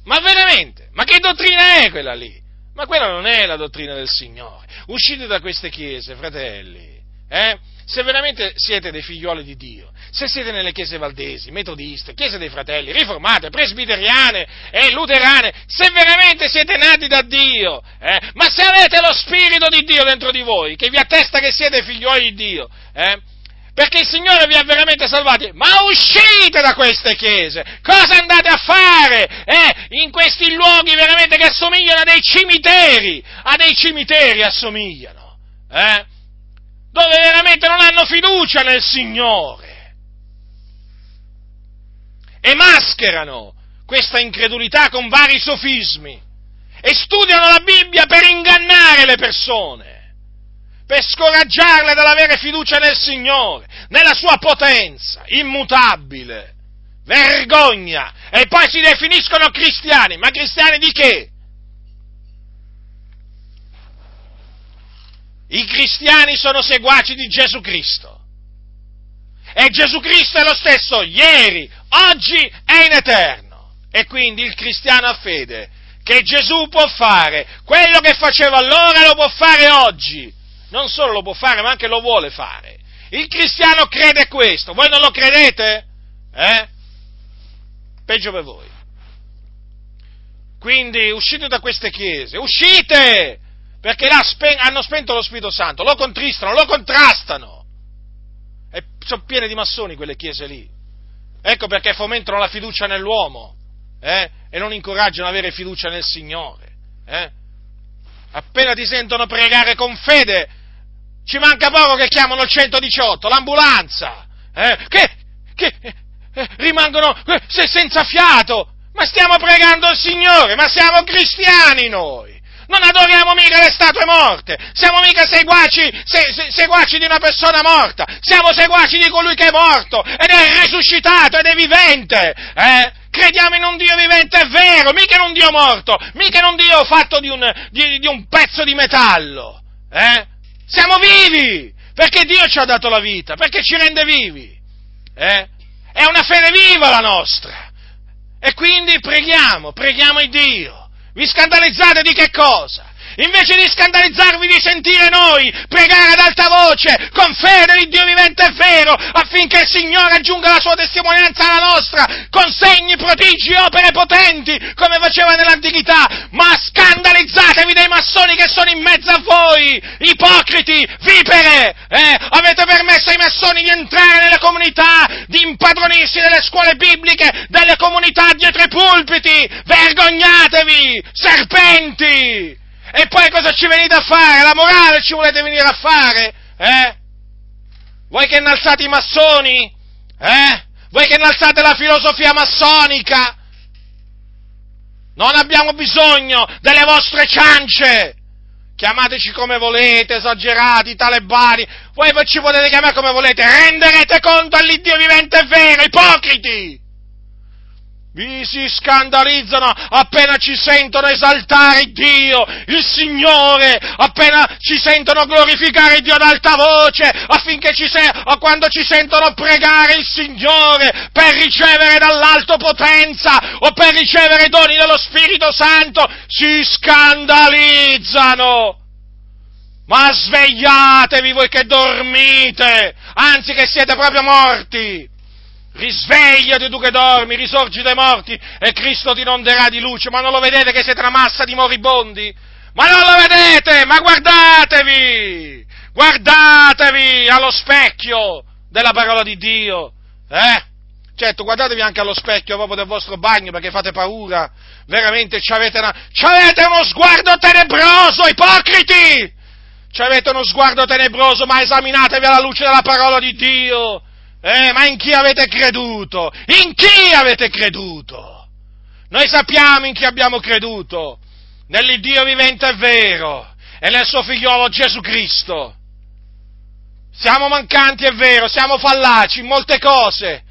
Ma veramente? Ma che dottrina è quella lì? Ma quella non è la dottrina del Signore. Uscite da queste chiese, fratelli, eh? se veramente siete dei figlioli di Dio, se siete nelle chiese valdesi, metodiste, chiese dei fratelli, riformate, presbiteriane e luterane, se veramente siete nati da Dio, eh, ma se avete lo Spirito di Dio dentro di voi, che vi attesta che siete figlioli di Dio, eh, perché il Signore vi ha veramente salvati, ma uscite da queste chiese, cosa andate a fare eh, in questi luoghi veramente che assomigliano a dei cimiteri, a dei cimiteri assomigliano, eh, dove veramente non hanno fiducia nel Signore. E mascherano questa incredulità con vari sofismi. E studiano la Bibbia per ingannare le persone, per scoraggiarle dall'avere fiducia nel Signore, nella sua potenza immutabile. Vergogna! E poi si definiscono cristiani, ma cristiani di che? I cristiani sono seguaci di Gesù Cristo. E Gesù Cristo è lo stesso ieri, oggi e in eterno. E quindi il cristiano ha fede che Gesù può fare quello che faceva allora lo può fare oggi. Non solo lo può fare, ma anche lo vuole fare. Il cristiano crede questo. Voi non lo credete? Eh? Peggio per voi. Quindi uscite da queste chiese, uscite! Perché là spen- hanno spento lo Spirito Santo, lo contristano, lo contrastano. E sono piene di massoni quelle chiese lì. Ecco perché fomentano la fiducia nell'uomo eh? e non incoraggiano ad avere fiducia nel Signore. Eh? Appena ti sentono pregare con fede, ci manca poco che chiamano il 118, l'ambulanza, eh? che, che eh, rimangono eh, senza fiato. Ma stiamo pregando il Signore, ma siamo cristiani noi. Non adoriamo mica le statue morte, siamo mica seguaci, se, se, seguaci di una persona morta, siamo seguaci di colui che è morto ed è risuscitato ed è vivente. Eh? Crediamo in un Dio vivente, è vero, mica in un Dio morto, mica in un Dio fatto di un, di, di un pezzo di metallo. Eh? Siamo vivi, perché Dio ci ha dato la vita, perché ci rende vivi. Eh? È una fede viva la nostra. E quindi preghiamo, preghiamo il Dio. Vi scandalizzate di che cosa? Invece di scandalizzarvi di sentire noi pregare ad alta voce, con fede il Dio vivente e vero, affinché il Signore aggiunga la sua testimonianza alla nostra, con segni, prodigi, opere potenti, come faceva nell'antichità, ma scandalizzatevi dei massoni che sono in mezzo a voi, ipocriti, vipere, eh? avete permesso ai massoni di entrare nelle comunità, di impadronirsi delle scuole bibliche, delle comunità dietro i pulpiti, vergognatevi, serpenti! E poi cosa ci venite a fare? La morale ci volete venire a fare? Eh? Voi che innalzate i massoni? Eh? Voi che innalzate la filosofia massonica? Non abbiamo bisogno delle vostre ciance! Chiamateci come volete, esagerati, talebani, voi ci potete chiamare come volete, renderete conto all'Iddio vivente e vero, ipocriti! Vi si scandalizzano appena ci sentono esaltare Dio, il Signore, appena ci sentono glorificare Dio ad alta voce, affinché ci o quando ci sentono pregare il Signore per ricevere dall'alto potenza o per ricevere doni dello Spirito Santo, si scandalizzano. Ma svegliatevi voi che dormite, anzi che siete proprio morti. Risvegliati tu che dormi, risorgi dai morti e Cristo ti inonderà di luce. Ma non lo vedete che siete una massa di moribondi? Ma non lo vedete? Ma guardatevi! Guardatevi allo specchio della parola di Dio. Eh? Certo, guardatevi anche allo specchio proprio del vostro bagno perché fate paura. Veramente c'avete, una, c'avete uno sguardo tenebroso, ipocriti! C'avete uno sguardo tenebroso, ma esaminatevi alla luce della parola di Dio. Eh, ma in chi avete creduto? In chi avete creduto? Noi sappiamo in chi abbiamo creduto, nell'Iddio vivente e vero e nel suo figliolo Gesù Cristo. Siamo mancanti, è vero, siamo fallaci in molte cose,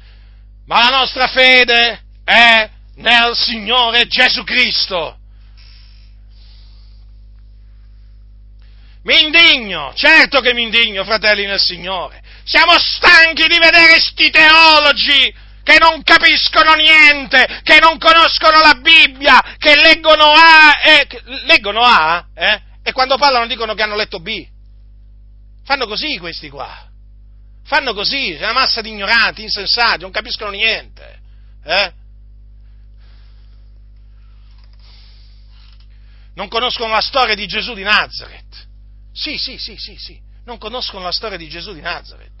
ma la nostra fede è nel Signore Gesù Cristo. Mi indigno, certo che mi indigno, fratelli nel Signore. Siamo stanchi di vedere sti teologi che non capiscono niente, che non conoscono la Bibbia, che leggono A e, leggono A, eh? e quando parlano dicono che hanno letto B. Fanno così questi qua. Fanno così, è una massa di ignoranti, insensati, non capiscono niente. Eh? Non conoscono la storia di Gesù di Nazareth. Sì, sì, sì, sì, sì. Non conoscono la storia di Gesù di Nazareth.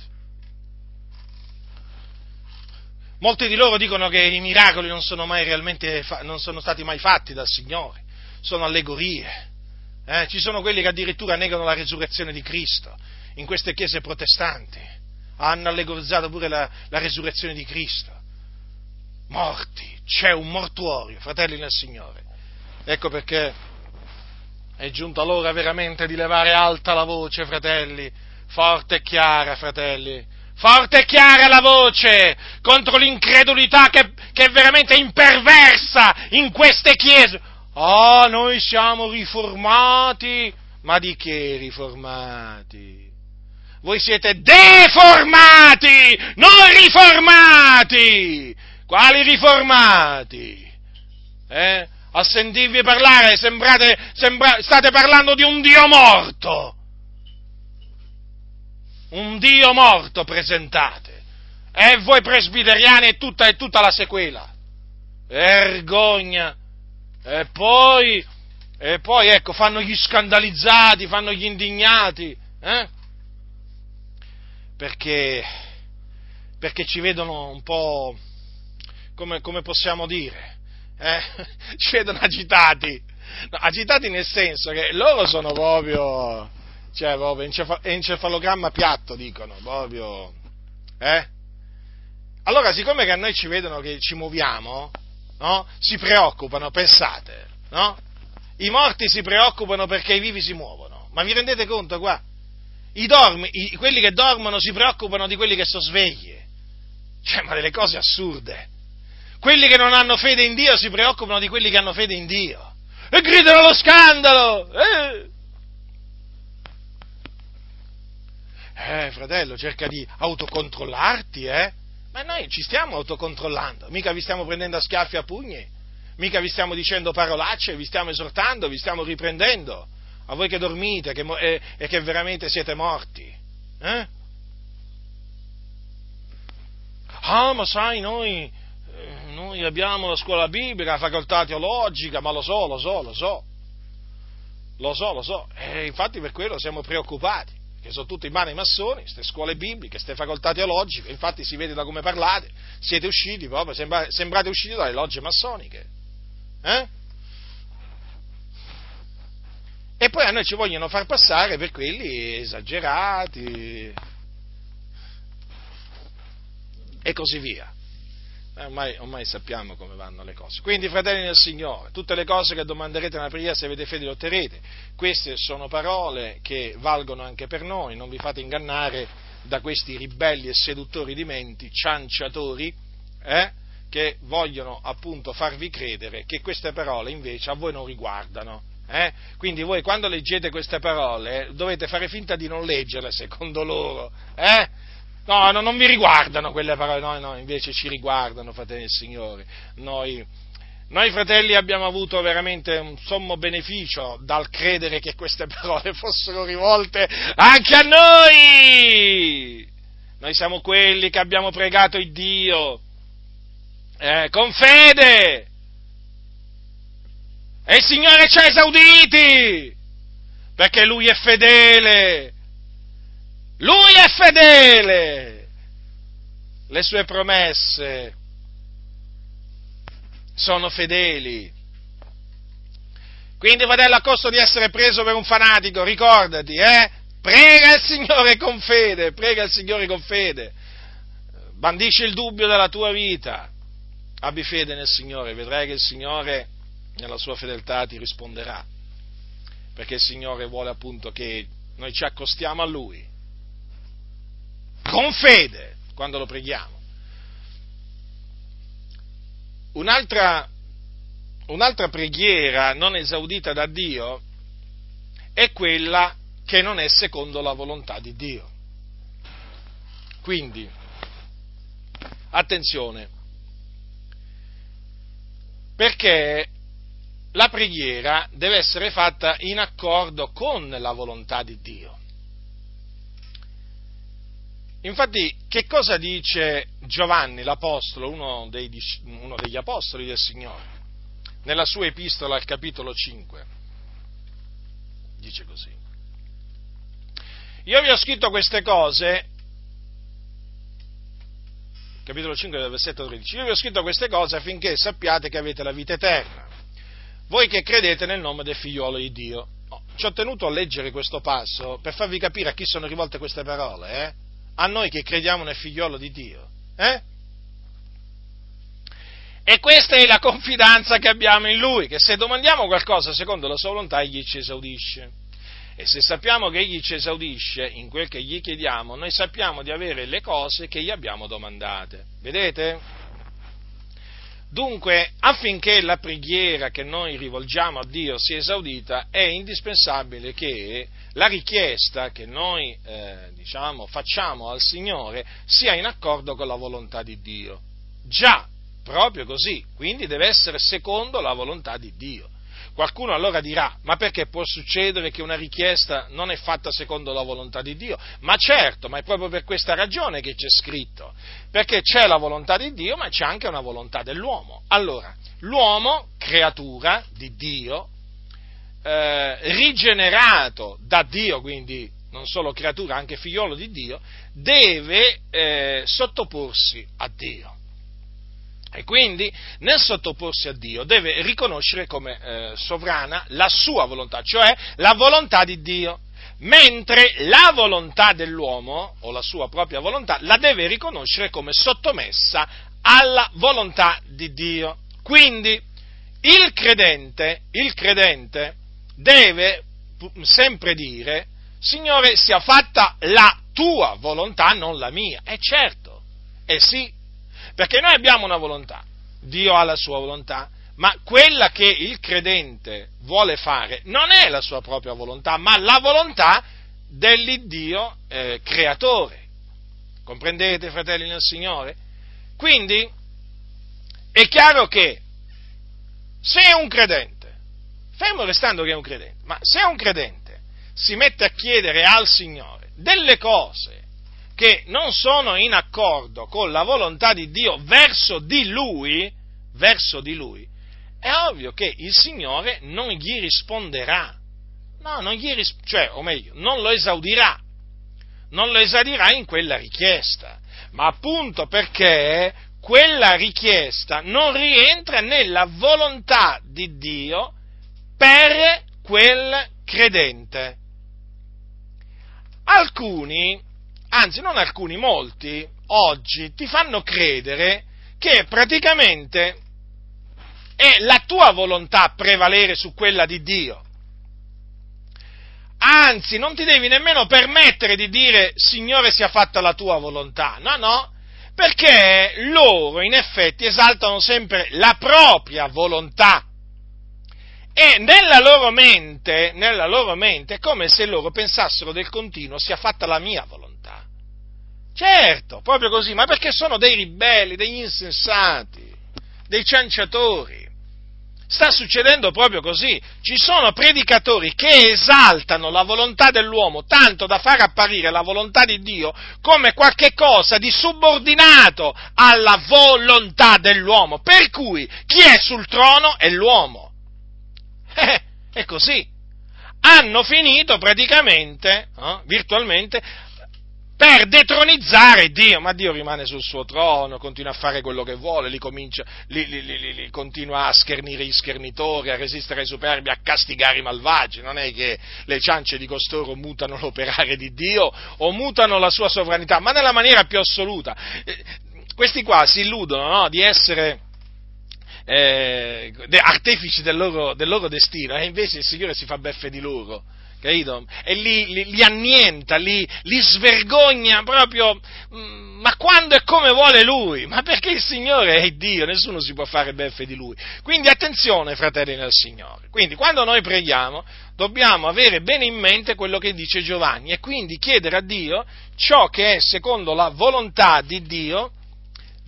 Molti di loro dicono che i miracoli non sono, mai realmente, non sono stati mai fatti dal Signore, sono allegorie. Eh? Ci sono quelli che addirittura negano la resurrezione di Cristo in queste chiese protestanti. Hanno allegorizzato pure la, la resurrezione di Cristo. Morti, c'è un mortuorio, fratelli nel Signore. Ecco perché è giunta l'ora veramente di levare alta la voce, fratelli, forte e chiara, fratelli, forte e chiara la voce contro l'incredulità che, che è veramente imperversa in queste chiese. Oh, noi siamo riformati, ma di che riformati? Voi siete deformati, non riformati! Quali riformati? Eh? a sentirvi parlare sembrate, sembra, state parlando di un Dio morto. Un Dio morto presentate. E voi presbiteriani e tutta, tutta la sequela. Vergogna. E poi, e poi, ecco, fanno gli scandalizzati, fanno gli indignati. Eh? Perché, perché ci vedono un po', come, come possiamo dire, eh, ci vedono agitati, no, agitati nel senso che loro sono proprio, cioè proprio encefalogramma piatto, dicono, proprio, eh? Allora, siccome che a noi ci vedono che ci muoviamo, no? Si preoccupano, pensate, no? I morti si preoccupano perché i vivi si muovono, ma vi rendete conto qua? I dormi, i, quelli che dormono si preoccupano di quelli che sono svegli, cioè, ma delle cose assurde. Quelli che non hanno fede in Dio si preoccupano di quelli che hanno fede in Dio. E gridano allo scandalo! Eh, eh fratello, cerca di autocontrollarti, eh? Ma noi ci stiamo autocontrollando, mica vi stiamo prendendo a schiaffi a pugni, mica vi stiamo dicendo parolacce, vi stiamo esortando, vi stiamo riprendendo. A voi che dormite che, e, e, che veramente siete morti. Eh? Ah, ma sai, noi, eh, noi abbiamo la scuola biblica, la facoltà teologica, ma lo so, lo so, lo so. Lo so, lo so. E infatti per quello siamo preoccupati che sono tutti ai massoni, queste scuole bibliche, queste facoltà teologiche, infatti si vede da come parlate, siete usciti proprio, sembra, sembrate usciti dalle logge massoniche. Eh? E poi a noi ci vogliono far passare per quelli esagerati e così via. Eh, ormai, ormai, sappiamo come vanno le cose. Quindi, fratelli del Signore, tutte le cose che domanderete nella preghiera, se avete fede, le otterrete. Queste sono parole che valgono anche per noi, non vi fate ingannare da questi ribelli e seduttori di menti, cianciatori, eh, che vogliono appunto farvi credere che queste parole invece a voi non riguardano. Eh? Quindi voi quando leggete queste parole dovete fare finta di non leggerle secondo loro. Eh? No, no, non vi riguardano quelle parole, no, no, invece ci riguardano, fratelli del Signore. Noi, noi fratelli abbiamo avuto veramente un sommo beneficio dal credere che queste parole fossero rivolte anche a noi. Noi siamo quelli che abbiamo pregato il Dio eh, con fede. E il Signore ci ha esauditi perché Lui è fedele lui è fedele. Le sue promesse sono fedeli. Quindi, fratello, a costo di essere preso per un fanatico, ricordati, eh? Prega il Signore con fede, prega il Signore con fede. Bandisci il dubbio della tua vita. Abbi fede nel Signore, vedrai che il Signore, nella sua fedeltà, ti risponderà. Perché il Signore vuole appunto che noi ci accostiamo a Lui con fede quando lo preghiamo. Un'altra, un'altra preghiera non esaudita da Dio è quella che non è secondo la volontà di Dio. Quindi, attenzione, perché la preghiera deve essere fatta in accordo con la volontà di Dio. Infatti, che cosa dice Giovanni l'Apostolo, uno, dei, uno degli Apostoli del Signore, nella sua epistola al capitolo 5? Dice così. Io vi ho scritto queste cose, capitolo 5 versetto 13, io vi ho scritto queste cose affinché sappiate che avete la vita eterna, voi che credete nel nome del figliuolo di Dio. Ci ho tenuto a leggere questo passo per farvi capire a chi sono rivolte queste parole, eh? A noi che crediamo nel figliolo di Dio. Eh? E questa è la confidenza che abbiamo in Lui, che se domandiamo qualcosa secondo la sua volontà, Egli ci esaudisce. E se sappiamo che Egli ci esaudisce in quel che gli chiediamo, noi sappiamo di avere le cose che gli abbiamo domandate. Vedete? Dunque, affinché la preghiera che noi rivolgiamo a Dio sia esaudita, è indispensabile che la richiesta che noi eh, diciamo, facciamo al Signore sia in accordo con la volontà di Dio. Già, proprio così, quindi deve essere secondo la volontà di Dio. Qualcuno allora dirà, ma perché può succedere che una richiesta non è fatta secondo la volontà di Dio? Ma certo, ma è proprio per questa ragione che c'è scritto, perché c'è la volontà di Dio, ma c'è anche una volontà dell'uomo. Allora, l'uomo, creatura di Dio, eh, rigenerato da Dio, quindi non solo creatura, anche figliolo di Dio, deve eh, sottoporsi a Dio. E quindi nel sottoporsi a Dio deve riconoscere come eh, sovrana la sua volontà, cioè la volontà di Dio, mentre la volontà dell'uomo, o la sua propria volontà, la deve riconoscere come sottomessa alla volontà di Dio. Quindi il credente, il credente deve sempre dire, Signore, sia fatta la tua volontà, non la mia. E certo, e sì, perché noi abbiamo una volontà, Dio ha la sua volontà, ma quella che il credente vuole fare non è la sua propria volontà, ma la volontà dell'Iddio eh, creatore. Comprendete, fratelli nel Signore? Quindi è chiaro che se un credente fermo restando che è un credente, ma se un credente si mette a chiedere al Signore delle cose che non sono in accordo con la volontà di Dio verso di Lui, verso di Lui, è ovvio che il Signore non gli risponderà. No, non gli ris- cioè, o meglio, non lo esaudirà. Non lo esaudirà in quella richiesta. Ma appunto perché quella richiesta non rientra nella volontà di Dio per quel credente. Alcuni, anzi non alcuni, molti, oggi ti fanno credere che praticamente è la tua volontà a prevalere su quella di Dio. Anzi, non ti devi nemmeno permettere di dire Signore sia fatta la tua volontà. No, no, perché loro in effetti esaltano sempre la propria volontà. E nella loro mente, nella loro mente è come se loro pensassero del continuo sia fatta la mia volontà. Certo, proprio così, ma perché sono dei ribelli, degli insensati, dei cianciatori. Sta succedendo proprio così. Ci sono predicatori che esaltano la volontà dell'uomo tanto da far apparire la volontà di Dio come qualche cosa di subordinato alla volontà dell'uomo. Per cui chi è sul trono è l'uomo. Eh, è così. Hanno finito praticamente, eh, virtualmente, per detronizzare Dio, ma Dio rimane sul suo trono, continua a fare quello che vuole, li, comincia, li, li, li, continua a schernire gli schernitori, a resistere ai superbi, a castigare i malvagi, non è che le ciance di costoro mutano l'operare di Dio o mutano la sua sovranità, ma nella maniera più assoluta. Eh, questi qua si illudono no, di essere eh, artefici del loro, del loro destino e invece il Signore si fa beffe di loro capito? E li, li, li annienta, li, li, svergogna proprio, mm, ma quando e come vuole lui, ma perché il Signore è Dio, nessuno si può fare beffe di lui. Quindi attenzione, fratelli nel Signore. Quindi quando noi preghiamo dobbiamo avere bene in mente quello che dice Giovanni e quindi chiedere a Dio ciò che è secondo la volontà di Dio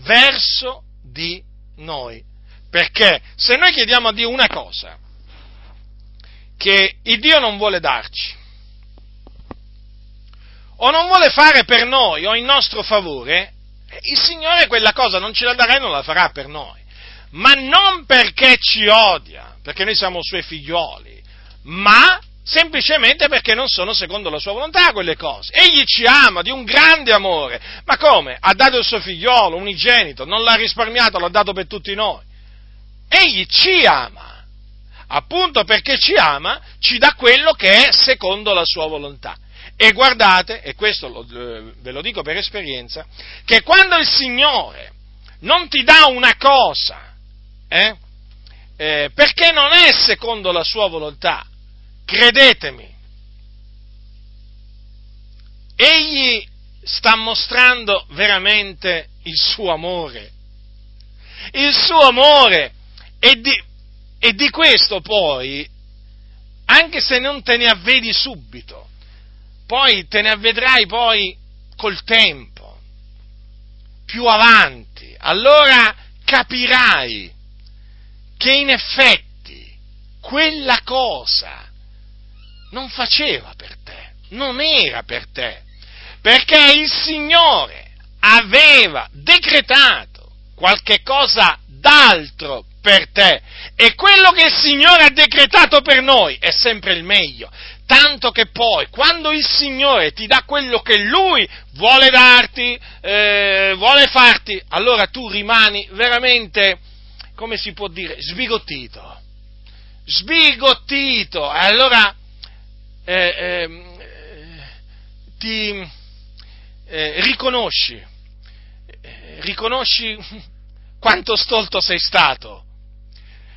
verso di noi. Perché se noi chiediamo a Dio una cosa, che il Dio non vuole darci, o non vuole fare per noi o in nostro favore, il Signore quella cosa non ce la darà e non la farà per noi. Ma non perché ci odia, perché noi siamo suoi figlioli, ma semplicemente perché non sono secondo la sua volontà quelle cose. Egli ci ama di un grande amore. Ma come? Ha dato il suo figliolo, unigenito, non l'ha risparmiato, l'ha dato per tutti noi. Egli ci ama appunto perché ci ama, ci dà quello che è secondo la sua volontà. E guardate, e questo lo, eh, ve lo dico per esperienza, che quando il Signore non ti dà una cosa, eh, eh, perché non è secondo la sua volontà, credetemi, egli sta mostrando veramente il suo amore, il suo amore, e di, e di questo poi, anche se non te ne avvedi subito, poi te ne avvedrai poi col tempo, più avanti, allora capirai che in effetti quella cosa non faceva per te, non era per te, perché il Signore aveva decretato qualche cosa d'altro per te. E quello che il Signore ha decretato per noi è sempre il meglio. Tanto che poi, quando il Signore ti dà quello che Lui vuole darti, eh, vuole farti, allora tu rimani veramente, come si può dire, sbigottito. Sbigottito. E allora eh, ehm, eh, ti riconosci, eh, riconosci quanto stolto sei stato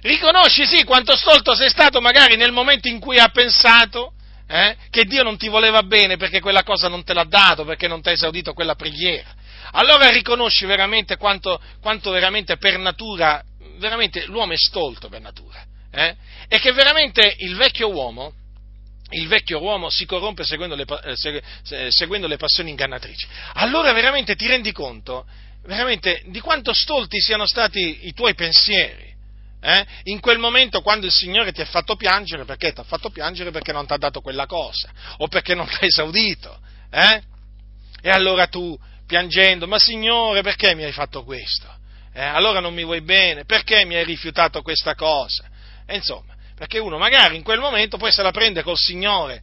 Riconosci sì quanto stolto sei stato magari nel momento in cui ha pensato eh, che Dio non ti voleva bene perché quella cosa non te l'ha dato, perché non ti ha esaudito quella preghiera. Allora riconosci veramente quanto, quanto veramente per natura, veramente l'uomo è stolto per natura. Eh? E che veramente il vecchio uomo, il vecchio uomo si corrompe seguendo le, eh, seguendo le passioni ingannatrici. Allora veramente ti rendi conto veramente di quanto stolti siano stati i tuoi pensieri Eh? In quel momento quando il Signore ti ha fatto piangere, perché ti ha fatto piangere? Perché non ti ha dato quella cosa, o perché non ha esaudito. Eh? E allora tu, piangendo, ma Signore, perché mi hai fatto questo? Eh? Allora non mi vuoi bene, perché mi hai rifiutato questa cosa? E insomma, perché uno magari in quel momento poi se la prende col Signore,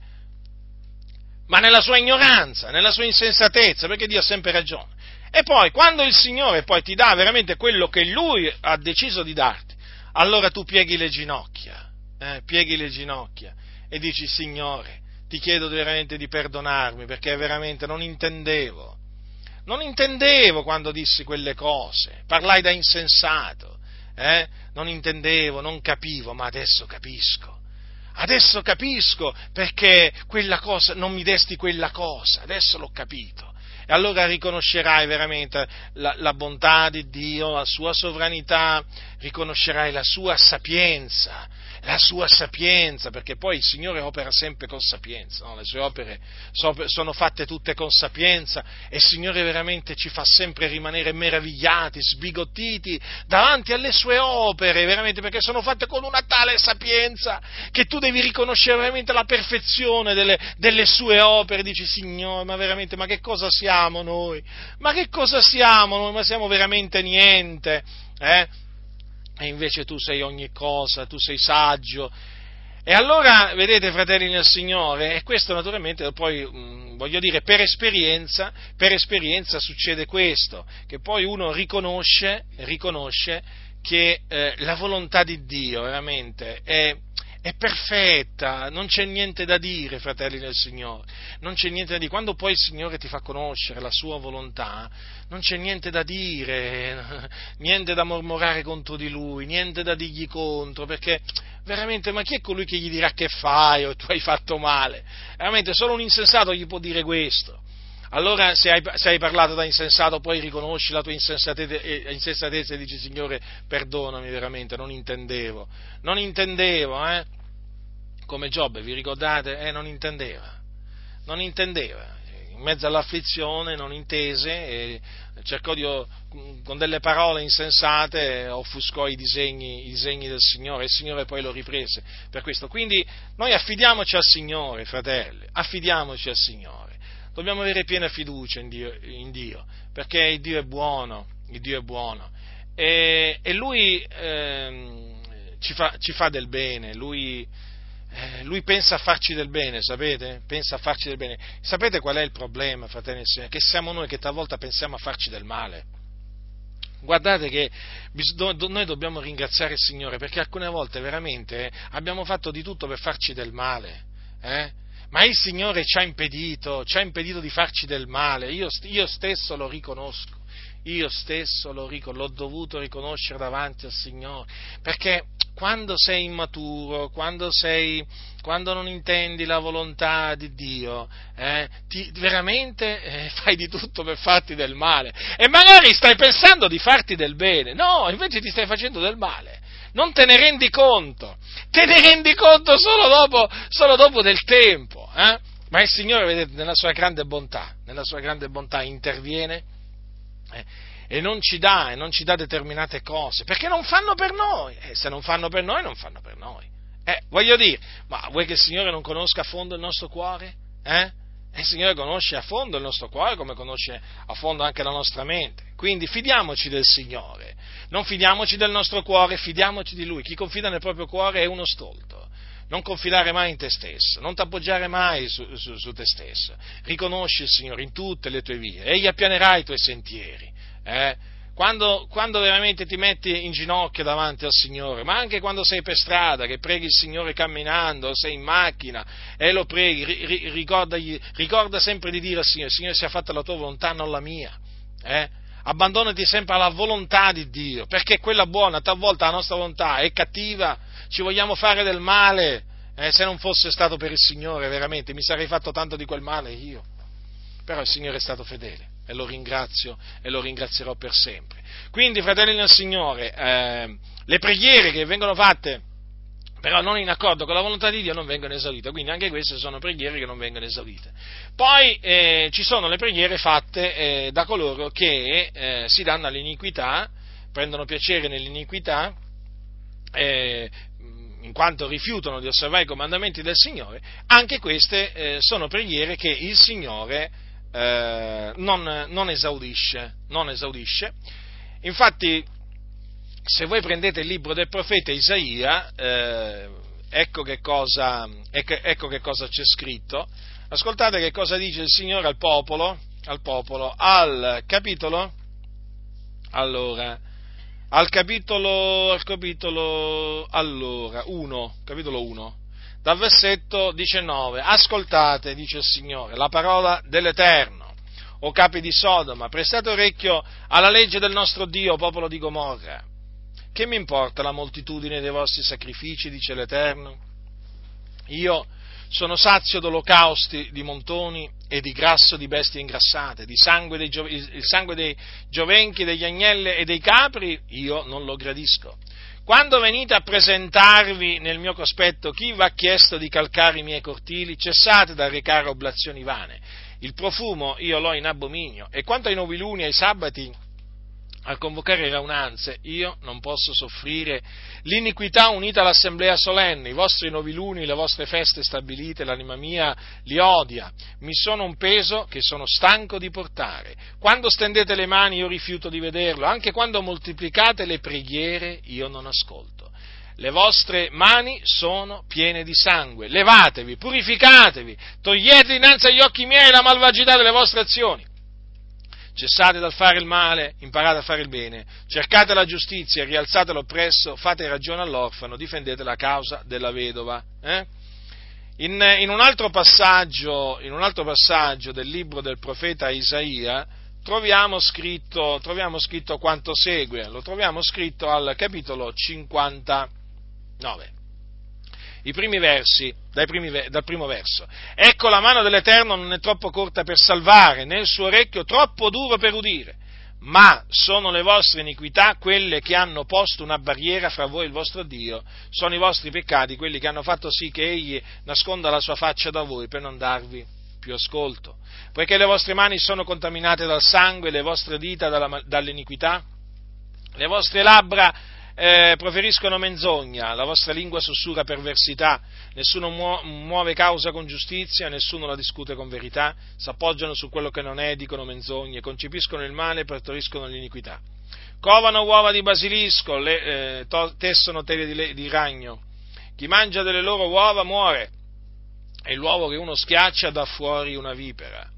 ma nella sua ignoranza, nella sua insensatezza, perché Dio ha sempre ragione. E poi, quando il Signore poi ti dà veramente quello che Lui ha deciso di darti, allora tu pieghi le ginocchia, eh, pieghi le ginocchia e dici, Signore, ti chiedo veramente di perdonarmi perché veramente non intendevo, non intendevo quando dissi quelle cose, parlai da insensato, eh? non intendevo, non capivo, ma adesso capisco. Adesso capisco perché quella cosa, non mi desti quella cosa, adesso l'ho capito. E allora riconoscerai veramente la, la bontà di Dio, la sua sovranità, riconoscerai la sua sapienza, la sua sapienza, perché poi il Signore opera sempre con sapienza, no? le sue opere sono fatte tutte con sapienza e il Signore veramente ci fa sempre rimanere meravigliati, sbigottiti davanti alle sue opere, veramente perché sono fatte con una tale sapienza che tu devi riconoscere veramente la perfezione delle, delle sue opere, dici Signore, ma veramente, ma che cosa siamo noi? Ma che cosa siamo noi? Ma siamo veramente niente, eh? e invece tu sei ogni cosa, tu sei saggio. E allora, vedete, fratelli nel Signore, e questo naturalmente poi, mh, voglio dire, per esperienza, per esperienza succede questo, che poi uno riconosce, riconosce che eh, la volontà di Dio veramente è, è perfetta, non c'è niente da dire, fratelli del Signore, non c'è niente da dire. Quando poi il Signore ti fa conoscere la sua volontà, non c'è niente da dire, niente da mormorare contro di lui, niente da dirgli contro, perché veramente, ma chi è colui che gli dirà che fai o tu hai fatto male? Veramente, solo un insensato gli può dire questo. Allora, se hai, se hai, parlato da insensato, poi riconosci la tua insensatezza, e dici, Signore, perdonami veramente, non intendevo, non intendevo, eh? come Giobbe, vi ricordate? Eh, non intendeva, non intendeva, in mezzo all'afflizione non intese cercò di, con delle parole insensate, offuscò i disegni, i disegni del Signore e il Signore poi lo riprese per questo. Quindi noi affidiamoci al Signore, fratelli, affidiamoci al Signore. Dobbiamo avere piena fiducia in Dio, in Dio perché Dio è buono, Dio è buono e, e Lui eh, ci, fa, ci, fa, del bene, Lui eh, lui pensa a farci del bene, sapete? Pensa a farci del bene. Sapete qual è il problema, fratelli e signori? Che siamo noi che talvolta pensiamo a farci del male. Guardate che noi dobbiamo ringraziare il Signore perché alcune volte veramente abbiamo fatto di tutto per farci del male. Eh? Ma il Signore ci ha impedito, ci ha impedito di farci del male. Io, io stesso lo riconosco. Io stesso lo, l'ho dovuto riconoscere davanti al Signore, perché quando sei immaturo, quando, sei, quando non intendi la volontà di Dio, eh, ti, veramente eh, fai di tutto per farti del male. E magari stai pensando di farti del bene, no, invece ti stai facendo del male. Non te ne rendi conto, te ne rendi conto solo dopo, solo dopo del tempo. Eh? Ma il Signore, vedete, nella sua grande bontà, sua grande bontà interviene eh, e non ci dà, e non ci dà determinate cose, perché non fanno per noi, e se non fanno per noi, non fanno per noi. Eh, voglio dire, ma vuoi che il Signore non conosca a fondo il nostro cuore? Eh? Il Signore conosce a fondo il nostro cuore come conosce a fondo anche la nostra mente. Quindi fidiamoci del Signore, non fidiamoci del nostro cuore, fidiamoci di Lui. Chi confida nel proprio cuore è uno stolto. Non confidare mai in te stesso, non ti appoggiare mai su, su, su te stesso. Riconosci il Signore in tutte le tue vie, egli appianerà i tuoi sentieri. Eh? Quando, quando, veramente ti metti in ginocchio davanti al Signore, ma anche quando sei per strada, che preghi il Signore camminando, sei in macchina e lo preghi, ri, ricorda sempre di dire al Signore, Signore sia fatta la tua volontà, non la mia. Eh? Abbandonati sempre alla volontà di Dio, perché quella buona, talvolta la nostra volontà è cattiva, ci vogliamo fare del male. Eh? se non fosse stato per il Signore, veramente, mi sarei fatto tanto di quel male io. Però il Signore è stato fedele e lo ringrazio e lo ringrazierò per sempre. Quindi, fratelli del Signore, eh, le preghiere che vengono fatte però non in accordo con la volontà di Dio non vengono esaudite, quindi anche queste sono preghiere che non vengono esaudite. Poi eh, ci sono le preghiere fatte eh, da coloro che eh, si danno all'iniquità, prendono piacere nell'iniquità eh, in quanto rifiutano di osservare i comandamenti del Signore, anche queste eh, sono preghiere che il Signore eh, non, non, esaudisce, non, esaudisce, Infatti, se voi prendete il libro del profeta Isaia, eh, ecco, che cosa, ecco, che cosa c'è scritto. Ascoltate che cosa dice il Signore al popolo, al popolo, al capitolo, allora, al capitolo, al capitolo, allora, 1, capitolo 1, dal versetto 19, ascoltate, dice il Signore, la parola dell'Eterno o capi di Sodoma, prestate orecchio alla legge del nostro Dio, popolo di Gomorra. Che mi importa la moltitudine dei vostri sacrifici, dice l'Eterno? Io sono sazio d'olocausti di montoni e di grasso di bestie ingrassate, di sangue dei, il sangue dei giovenchi, degli agnelli e dei capri, io non lo gradisco. Quando venite a presentarvi nel mio cospetto chi vi ha chiesto di calcare i miei cortili, cessate da recare oblazioni vane. Il profumo io l'ho in abominio. E quanto ai noviluni e ai sabati, a convocare raunanze, io non posso soffrire l'iniquità unita all'assemblea solenne, i vostri noviluni, le vostre feste stabilite, l'anima mia li odia, mi sono un peso che sono stanco di portare. Quando stendete le mani io rifiuto di vederlo, anche quando moltiplicate le preghiere io non ascolto. Le vostre mani sono piene di sangue, levatevi, purificatevi, togliete dinanzi agli occhi miei la malvagità delle vostre azioni Cessate dal fare il male, imparate a fare il bene, cercate la giustizia, rialzate l'oppresso, fate ragione all'orfano, difendete la causa della vedova. Eh? In, in, un in, un altro passaggio, del libro del profeta Isaia troviamo scritto, troviamo scritto quanto segue, lo troviamo scritto al capitolo 59 i primi versi, primi, dal primo verso. Ecco la mano dell'Eterno non è troppo corta per salvare, né il suo orecchio troppo duro per udire, ma sono le vostre iniquità quelle che hanno posto una barriera fra voi e il vostro Dio, sono i vostri peccati quelli che hanno fatto sì che egli nasconda la sua faccia da voi per non darvi più ascolto. Poiché le vostre mani sono contaminate dal sangue, le vostre dita dalla, dall'iniquità, le vostre labbra eh, proferiscono menzogna, la vostra lingua sussurra perversità, nessuno muove causa con giustizia, nessuno la discute con verità, si appoggiano su quello che non è, dicono menzogne, concepiscono il male e partoriscono l'iniquità. Covano uova di basilisco, le, eh, to, tessono tele di, di ragno. Chi mangia delle loro uova muore, e l'uovo che uno schiaccia dà fuori una vipera.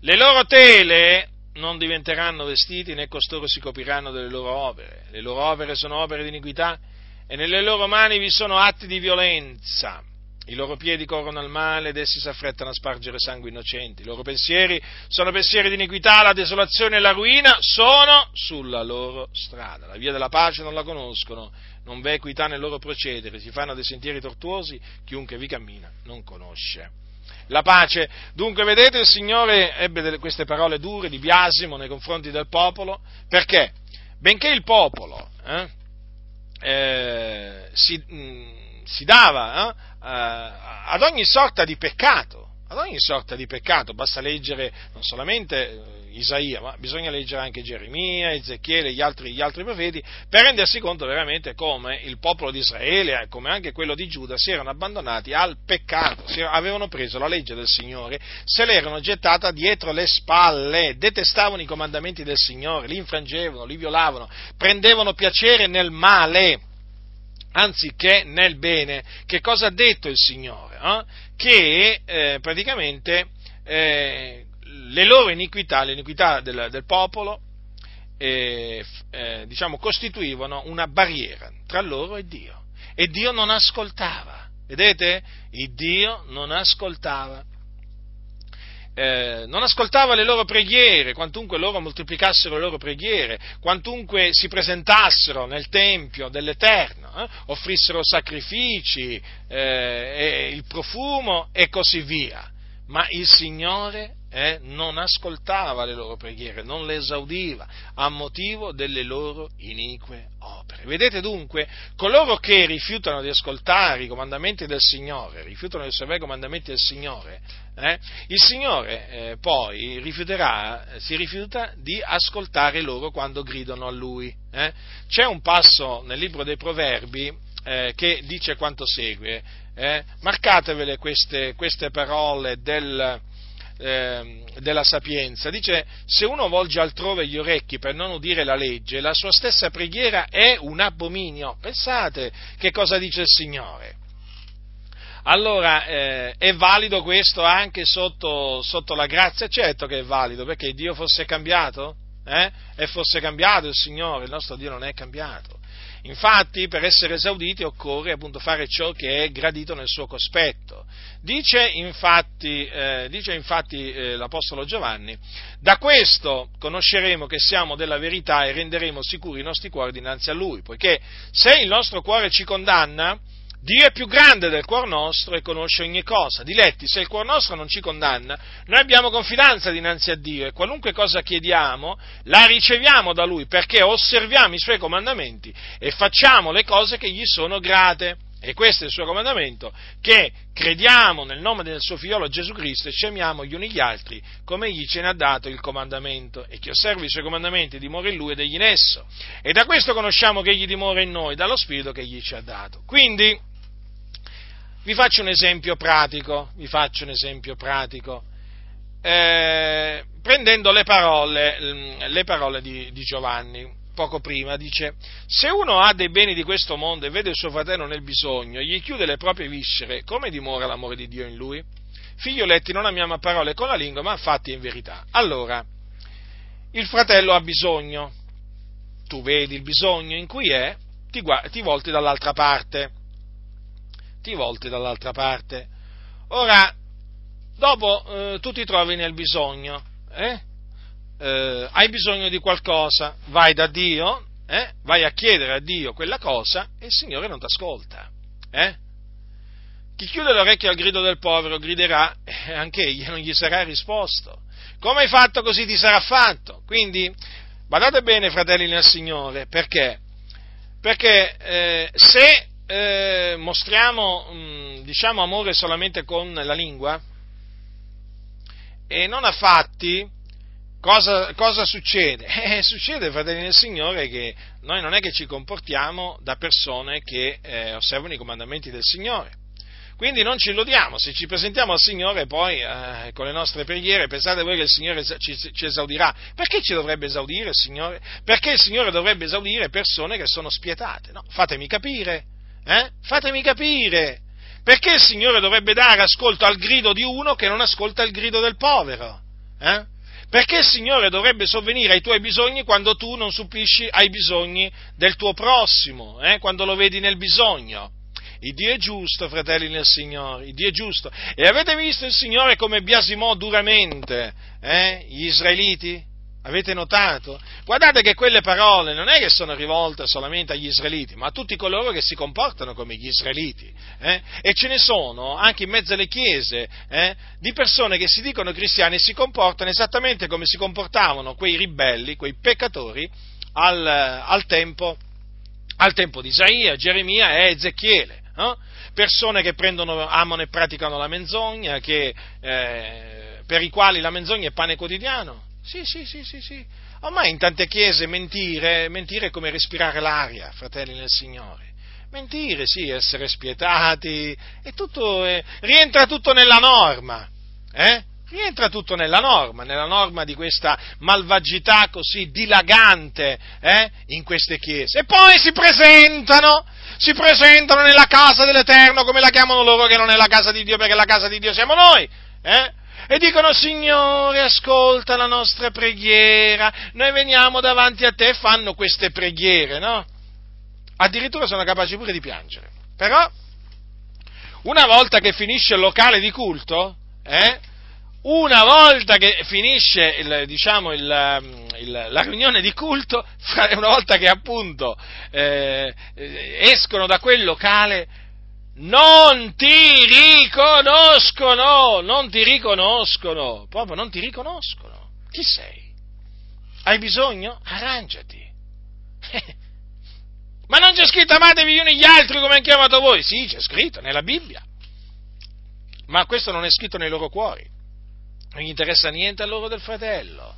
Le loro tele non diventeranno vestiti né costoro si copriranno delle loro opere. Le loro opere sono opere di iniquità e nelle loro mani vi sono atti di violenza. I loro piedi corrono al male ed essi si affrettano a spargere sangue innocenti. I loro pensieri sono pensieri di iniquità, la desolazione e la ruina sono sulla loro strada. La via della pace non la conoscono, non v'è equità nel loro procedere, si fanno dei sentieri tortuosi, chiunque vi cammina non conosce la pace. Dunque, vedete, il Signore ebbe delle, queste parole dure di biasimo nei confronti del popolo, perché? Benché il popolo eh, eh, si, mh, mm, si, dava eh, ad ogni sorta di peccato, ad ogni sorta di peccato, basta leggere non solamente eh, Isaia, ma bisogna leggere anche Geremia, Ezechiele e gli altri, gli altri profeti per rendersi conto veramente come il popolo di Israele, eh, come anche quello di Giuda, si erano abbandonati al peccato, avevano preso la legge del Signore, se l'erano gettata dietro le spalle, detestavano i comandamenti del Signore, li infrangevano, li violavano, prendevano piacere nel male anziché nel bene. Che cosa ha detto il Signore? Eh? Che eh, praticamente eh, le loro iniquità, l'iniquità del, del popolo, eh, eh, diciamo, costituivano una barriera tra loro e Dio. E Dio non ascoltava. Vedete? Il Dio non ascoltava. Eh, non ascoltava le loro preghiere, quantunque loro moltiplicassero le loro preghiere, quantunque si presentassero nel Tempio dell'Eterno, eh, offrissero sacrifici, eh, il profumo e così via. Ma il Signore eh, non ascoltava le loro preghiere, non le esaudiva a motivo delle loro inique opere. Vedete dunque, coloro che rifiutano di ascoltare i comandamenti del Signore, rifiutano di osservare i comandamenti del Signore, eh, il Signore eh, poi si rifiuta di ascoltare loro quando gridano a Lui. Eh. C'è un passo nel libro dei Proverbi eh, che dice quanto segue. Eh? Marcatevele queste, queste parole del, eh, della sapienza. Dice, se uno volge altrove gli orecchi per non udire la legge, la sua stessa preghiera è un abominio. Pensate che cosa dice il Signore. Allora, eh, è valido questo anche sotto, sotto, la grazia? Certo che è valido, perché Dio fosse cambiato? Eh? E fosse cambiato il Signore, il nostro Dio non è cambiato. Infatti, per essere esauditi occorre appunto fare ciò che è gradito nel suo cospetto. Dice infatti, eh, dice infatti eh, l'Apostolo Giovanni, da questo conosceremo che siamo della verità e renderemo sicuri i nostri cuori dinanzi a Lui, poiché se il nostro cuore ci condanna, Dio è più grande del cuor nostro e conosce ogni cosa. Diletti, se il cuor nostro non ci condanna, noi abbiamo confidenza dinanzi a Dio e qualunque cosa chiediamo la riceviamo da Lui perché osserviamo i Suoi comandamenti e facciamo le cose che gli sono grate. E questo è il suo comandamento, che crediamo nel nome del suo figliolo Gesù Cristo e ci amiamo gli uni gli altri, come egli ce ne ha dato il comandamento, e chi osserva i suoi comandamenti dimora in lui ed egli in esso. E da questo conosciamo che egli dimora in noi, dallo Spirito che egli ci ha dato. Quindi, vi faccio un esempio pratico, vi faccio un esempio pratico, eh, prendendo le parole, mm, le parole di, di Giovanni, poco prima, dice, se uno ha dei beni di questo mondo e vede il suo fratello nel bisogno, gli chiude le proprie viscere, come dimora l'amore di Dio in lui? Figlioletti, non amiamo a parole con la lingua, ma fatti in verità. Allora, il fratello ha bisogno, tu vedi il bisogno in cui è, ti, ti volti dall'altra parte ti volti dall'altra parte. Ora, dopo eh, tu ti trovi nel bisogno, eh? Eh, hai bisogno di qualcosa, vai da Dio, eh? vai a chiedere a Dio quella cosa e il Signore non ti ascolta. Eh? Chi chiude l'orecchio al grido del povero griderà e anche egli non gli sarà risposto. Come hai fatto così ti sarà fatto. Quindi badate bene, fratelli nel Signore, perché? Perché eh, se eh, mostriamo, mh, mm, diciamo, amore solamente con la lingua e non a fatti, cosa, cosa succede? Eh, succede, fratelli del Signore, che noi non è che ci comportiamo da persone che eh, osservano i comandamenti del Signore. Quindi non ci illudiamo, se ci presentiamo al Signore poi eh, con le nostre preghiere, pensate voi che il Signore ci, ci, esaudirà. Perché ci dovrebbe esaudire il Signore? Perché il Signore dovrebbe esaudire persone che sono spietate? No, fatemi capire. Eh? Fatemi capire. Perché il Signore dovrebbe dare ascolto al grido di uno che non ascolta il grido del povero? Eh? Perché il Signore dovrebbe sovvenire ai tuoi bisogni quando tu non supplisci ai bisogni del tuo prossimo, eh? quando lo vedi nel bisogno? Il Dio è giusto, fratelli nel Signore, il Dio è giusto. E avete visto il Signore come biasimò duramente eh? gli israeliti? Avete notato? Guardate che quelle parole non è che sono rivolte solamente agli israeliti, ma a tutti coloro che si comportano come gli israeliti. Eh? E ce ne sono anche in mezzo alle chiese eh, di persone che si dicono cristiani e si comportano esattamente come si comportavano quei ribelli, quei peccatori al, al, tempo, al tempo, di Isaia, Geremia e Ezechiele. Eh? Persone che prendono, amano e praticano la menzogna, che, eh, per i quali la menzogna è pane quotidiano sì, sì, sì, sì, sì. Ormai in tante chiese mentire, mentire è come respirare l'aria, fratelli nel Signore. Mentire, sì, essere spietati, è tutto, è, rientra tutto nella norma, eh? Rientra tutto nella norma, nella norma di questa malvagità così dilagante eh, in queste chiese. E poi si presentano, si presentano nella casa dell'Eterno, come la chiamano loro che non è la casa di Dio, perché la casa di Dio siamo noi. Eh? E dicono Signore ascolta la nostra preghiera, noi veniamo davanti a te e fanno queste preghiere, no? Addirittura sono capaci pure di piangere. Però, una volta che finisce il locale di culto, eh, una volta che finisce il, diciamo, il, il, la riunione di culto, una volta che appunto eh, escono da quel locale, non ti riconoscono, non ti riconoscono, proprio non ti riconoscono. Chi sei? Hai bisogno? Arrangiati. Ma non c'è scritto amatevi gli uni gli altri come hanno chiamato voi? Sì, c'è scritto nella Bibbia. Ma questo non è scritto nei loro cuori. Non gli interessa niente a loro del fratello.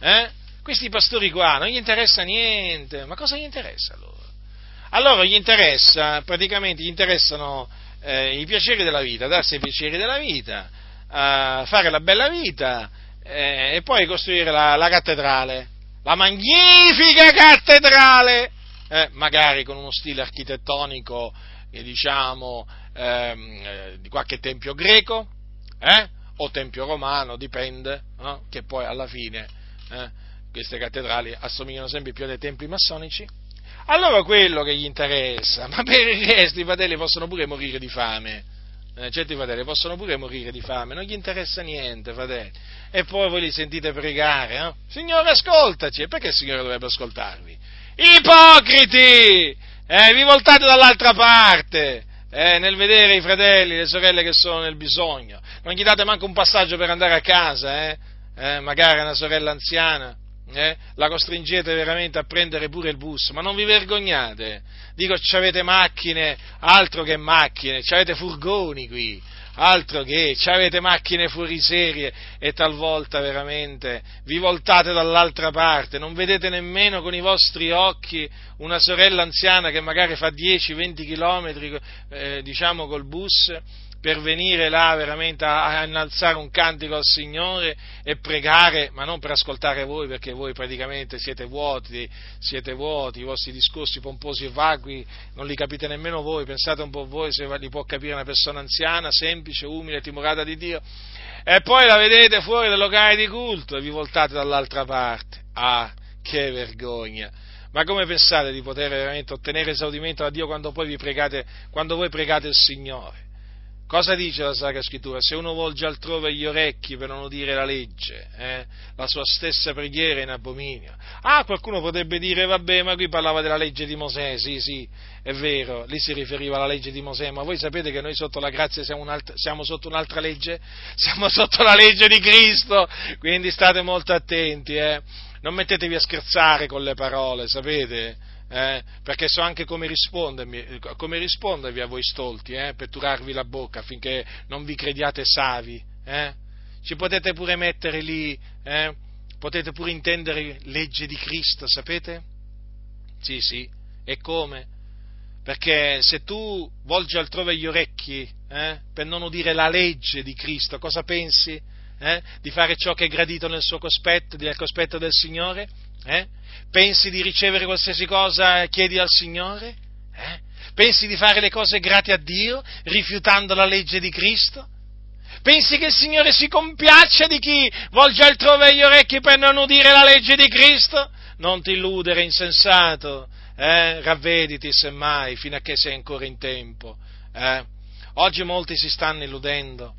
Eh? Questi pastori qua non gli interessa niente. Ma cosa gli interessa a loro? A loro gli interessa, praticamente gli interessano eh, i piaceri della vita, darsi i piaceri della vita, eh, fare la bella vita eh, e poi costruire la, la, cattedrale, la magnifica cattedrale, eh, magari con uno stile architettonico, diciamo, ehm, eh, di qualche tempio greco, eh, o tempio romano, dipende, che poi alla fine queste cattedrali assomigliano sempre più a dei templi massonici allora quello che gli interessa, ma per il resto i fratelli possono pure morire di fame. Eh, certi fratelli possono pure morire di fame, non gli interessa niente, fratelli. E poi voi li sentite pregare, eh? Signore, ascoltaci. E perché il Signore dovrebbe ascoltarvi? Ipocriti! Eh, vi voltate dall'altra parte. Eh, nel vedere i fratelli, le sorelle che sono nel bisogno. Non gli date manco un passaggio per andare a casa, eh? eh magari una sorella anziana eh, la costringete veramente a prendere pure il bus, ma non vi vergognate? Dico, avete macchine, altro che macchine, avete furgoni qui, altro che, avete macchine fuori serie e talvolta veramente vi voltate dall'altra parte, non vedete nemmeno con i vostri occhi una sorella anziana che magari fa 10-20 chilometri, eh, diciamo, col bus per venire là veramente a, a, innalzare un cantico al Signore e pregare, ma non per ascoltare voi, perché voi praticamente siete vuoti, siete vuoti, i vostri discorsi pomposi e vagui non li capite nemmeno voi, pensate un po' voi se li può capire una persona anziana, semplice, umile, timorata di Dio, e poi la vedete fuori dal locale di culto e vi voltate dall'altra parte. Ah, che vergogna! Ma come pensate di poter veramente ottenere esaudimento da Dio quando poi vi pregate, quando voi pregate il Signore? Cosa dice la Sacra Scrittura? Se uno volge altrove gli orecchi per non udire la legge, eh, la sua stessa preghiera è in abominio. Ah, qualcuno potrebbe dire, vabbè, ma qui parlava della legge di Mosè, sì, sì, è vero, lì si riferiva alla legge di Mosè, ma voi sapete che noi sotto la grazia siamo, siamo sotto un'altra legge? Siamo sotto la legge di Cristo, quindi state molto attenti, eh. Non mettetevi a scherzare con le parole, sapete? Eh, perché so anche come come rispondervi a voi stolti, eh, per turarvi la bocca affinché non vi crediate savi. Eh. Ci potete pure mettere lì, eh, potete pure intendere legge di Cristo, sapete? Sì, sì, e come? Perché se tu volgi altrove gli orecchi eh, per non udire la legge di Cristo, cosa pensi? Eh? Di fare ciò che è gradito nel suo cospetto, nel cospetto del Signore? Eh? Pensi di ricevere qualsiasi cosa e chiedi al Signore? Eh? Pensi di fare le cose grate a Dio, rifiutando la legge di Cristo? Pensi che il Signore si compiaccia di chi volge altrove gli orecchi per non udire la legge di Cristo? Non ti illudere, insensato, eh? ravvediti semmai fino a che sei ancora in tempo. Eh? Oggi molti si stanno illudendo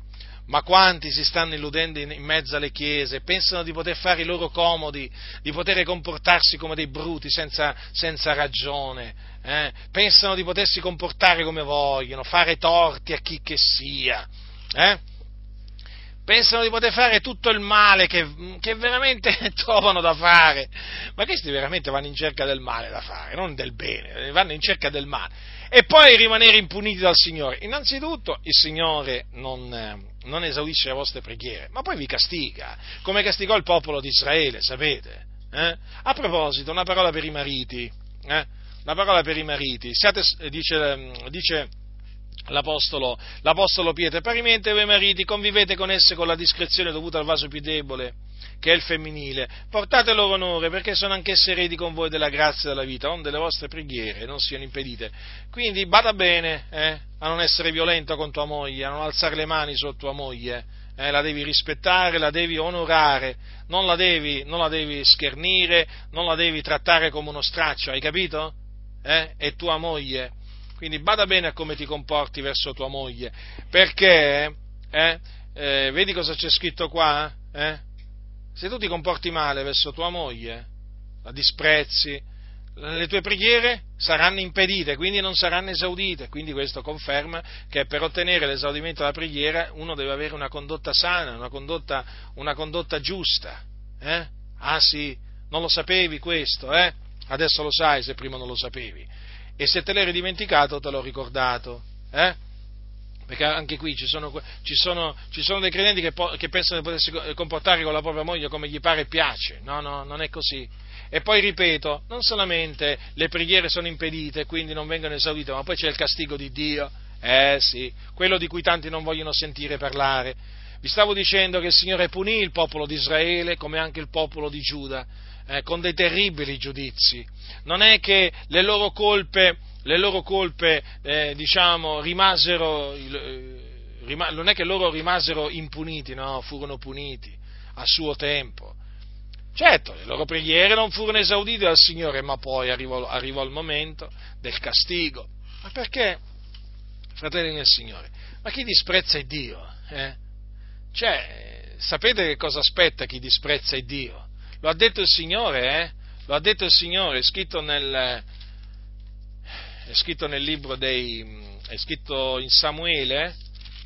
ma quanti si stanno illudendo in, mezzo alle chiese, pensano di poter fare i loro comodi, di poter comportarsi come dei bruti senza, senza ragione, eh? pensano di potersi comportare come vogliono, fare torti a chi che sia, eh? pensano di poter fare tutto il male che, che, veramente trovano da fare, ma questi veramente vanno in cerca del male da fare, non del bene, vanno in cerca del male. E poi rimanere impuniti dal Signore. Innanzitutto il Signore non, non esaudisce le vostre preghiere, ma poi vi castiga, come castigò il popolo di Israele, sapete? Eh? A proposito, una parola per i mariti, eh? una parola per i mariti, Siate, dice, dice l'apostolo, l'apostolo Pietro, parimente voi mariti convivete con esse con la discrezione dovuta al vaso più debole, che è il femminile, portate loro onore perché sono anch'esse eredi con voi della grazia della vita, onde le vostre preghiere non siano impedite. Quindi bada bene eh, a non essere violento con tua moglie, a non alzare le mani su tua moglie, eh, la devi rispettare, la devi onorare, non la devi, non la devi schernire, non la devi trattare come uno straccio, hai capito? Eh? È tua moglie. Quindi bada bene a come ti comporti verso tua moglie, perché, eh, eh, vedi cosa c'è scritto qua? Eh? se tu ti comporti male verso tua moglie, la disprezzi, le tue preghiere saranno impedite, quindi non saranno esaudite. Quindi questo conferma che per ottenere l'esaudimento della preghiera uno deve avere una condotta sana, una condotta, una condotta giusta. Eh? Ah sì, non lo sapevi questo, eh? Adesso lo sai se prima non lo sapevi. E se te l'eri dimenticato te l'ho ricordato. Eh? perché anche qui ci sono, ci sono, ci sono dei credenti che, po- che, pensano di potersi comportare con la propria moglie come gli pare e piace. No, no, non è così. E poi ripeto, non solamente le preghiere sono impedite e quindi non vengono esaudite, ma poi c'è il castigo di Dio. Eh sì, quello di cui tanti non vogliono sentire parlare. Vi stavo dicendo che il Signore punì il popolo di Israele come anche il popolo di Giuda, eh, con dei terribili giudizi. Non è che le loro colpe le loro colpe, eh, diciamo, rimasero, eh, rim- non è che loro rimasero impuniti, no, furono puniti a suo tempo. Certo, le loro preghiere non furono esaudite dal Signore, ma poi arrivò, arrivò il momento del castigo. Ma perché, fratelli del Signore, ma chi disprezza Dio? Eh? Cioè, sapete che cosa aspetta chi disprezza Dio? Lo ha detto il Signore, eh? Lo ha detto il Signore, è scritto nel, è scritto nel libro dei, è scritto in Samuele,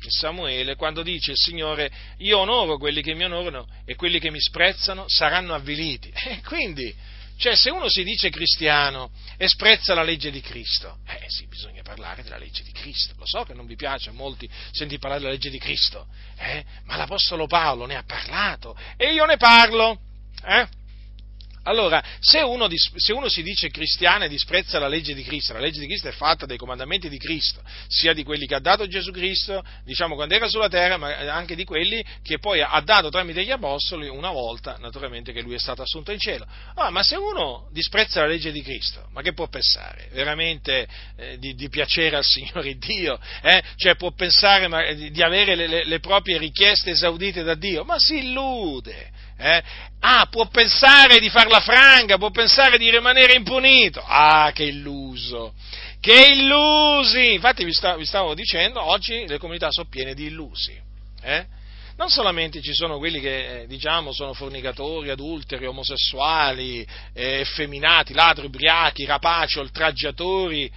in Samuele, quando dice il Signore, io onoro quelli che mi onorano e quelli che mi sprezzano saranno avviliti. E quindi, cioè, se uno si dice cristiano e sprezza la legge di Cristo, eh sì, bisogna parlare della legge di Cristo. Lo so che non vi piace a molti sentire parlare della legge di Cristo, eh? ma l'Apostolo Paolo ne ha parlato e io ne parlo. Eh? Allora, se uno, se uno, si dice cristiano e disprezza la legge di Cristo, la legge di Cristo è fatta dai comandamenti di Cristo, sia di quelli che ha dato Gesù Cristo, diciamo quando era sulla terra, ma anche di quelli che poi ha dato tramite gli apostoli una volta, naturalmente, che lui è stato assunto in cielo. Ah, ma se uno disprezza la legge di Cristo, ma che può pensare? Veramente eh, di, di, piacere al Signore Dio? Eh? Cioè può pensare ma, di, di, avere le, le, le proprie richieste esaudite da Dio? Ma si illude! Eh? Ah, può pensare di farla franca, può pensare di rimanere impunito. Ah, che illuso! Che illusi! Infatti vi, sta, vi stavo dicendo, oggi le comunità sono piene di illusi. Eh? Non solamente ci sono quelli che, eh, diciamo, sono fornicatori, adulteri, omosessuali, eh, effeminati, ladri, ubriachi, rapaci, oltraggiatori,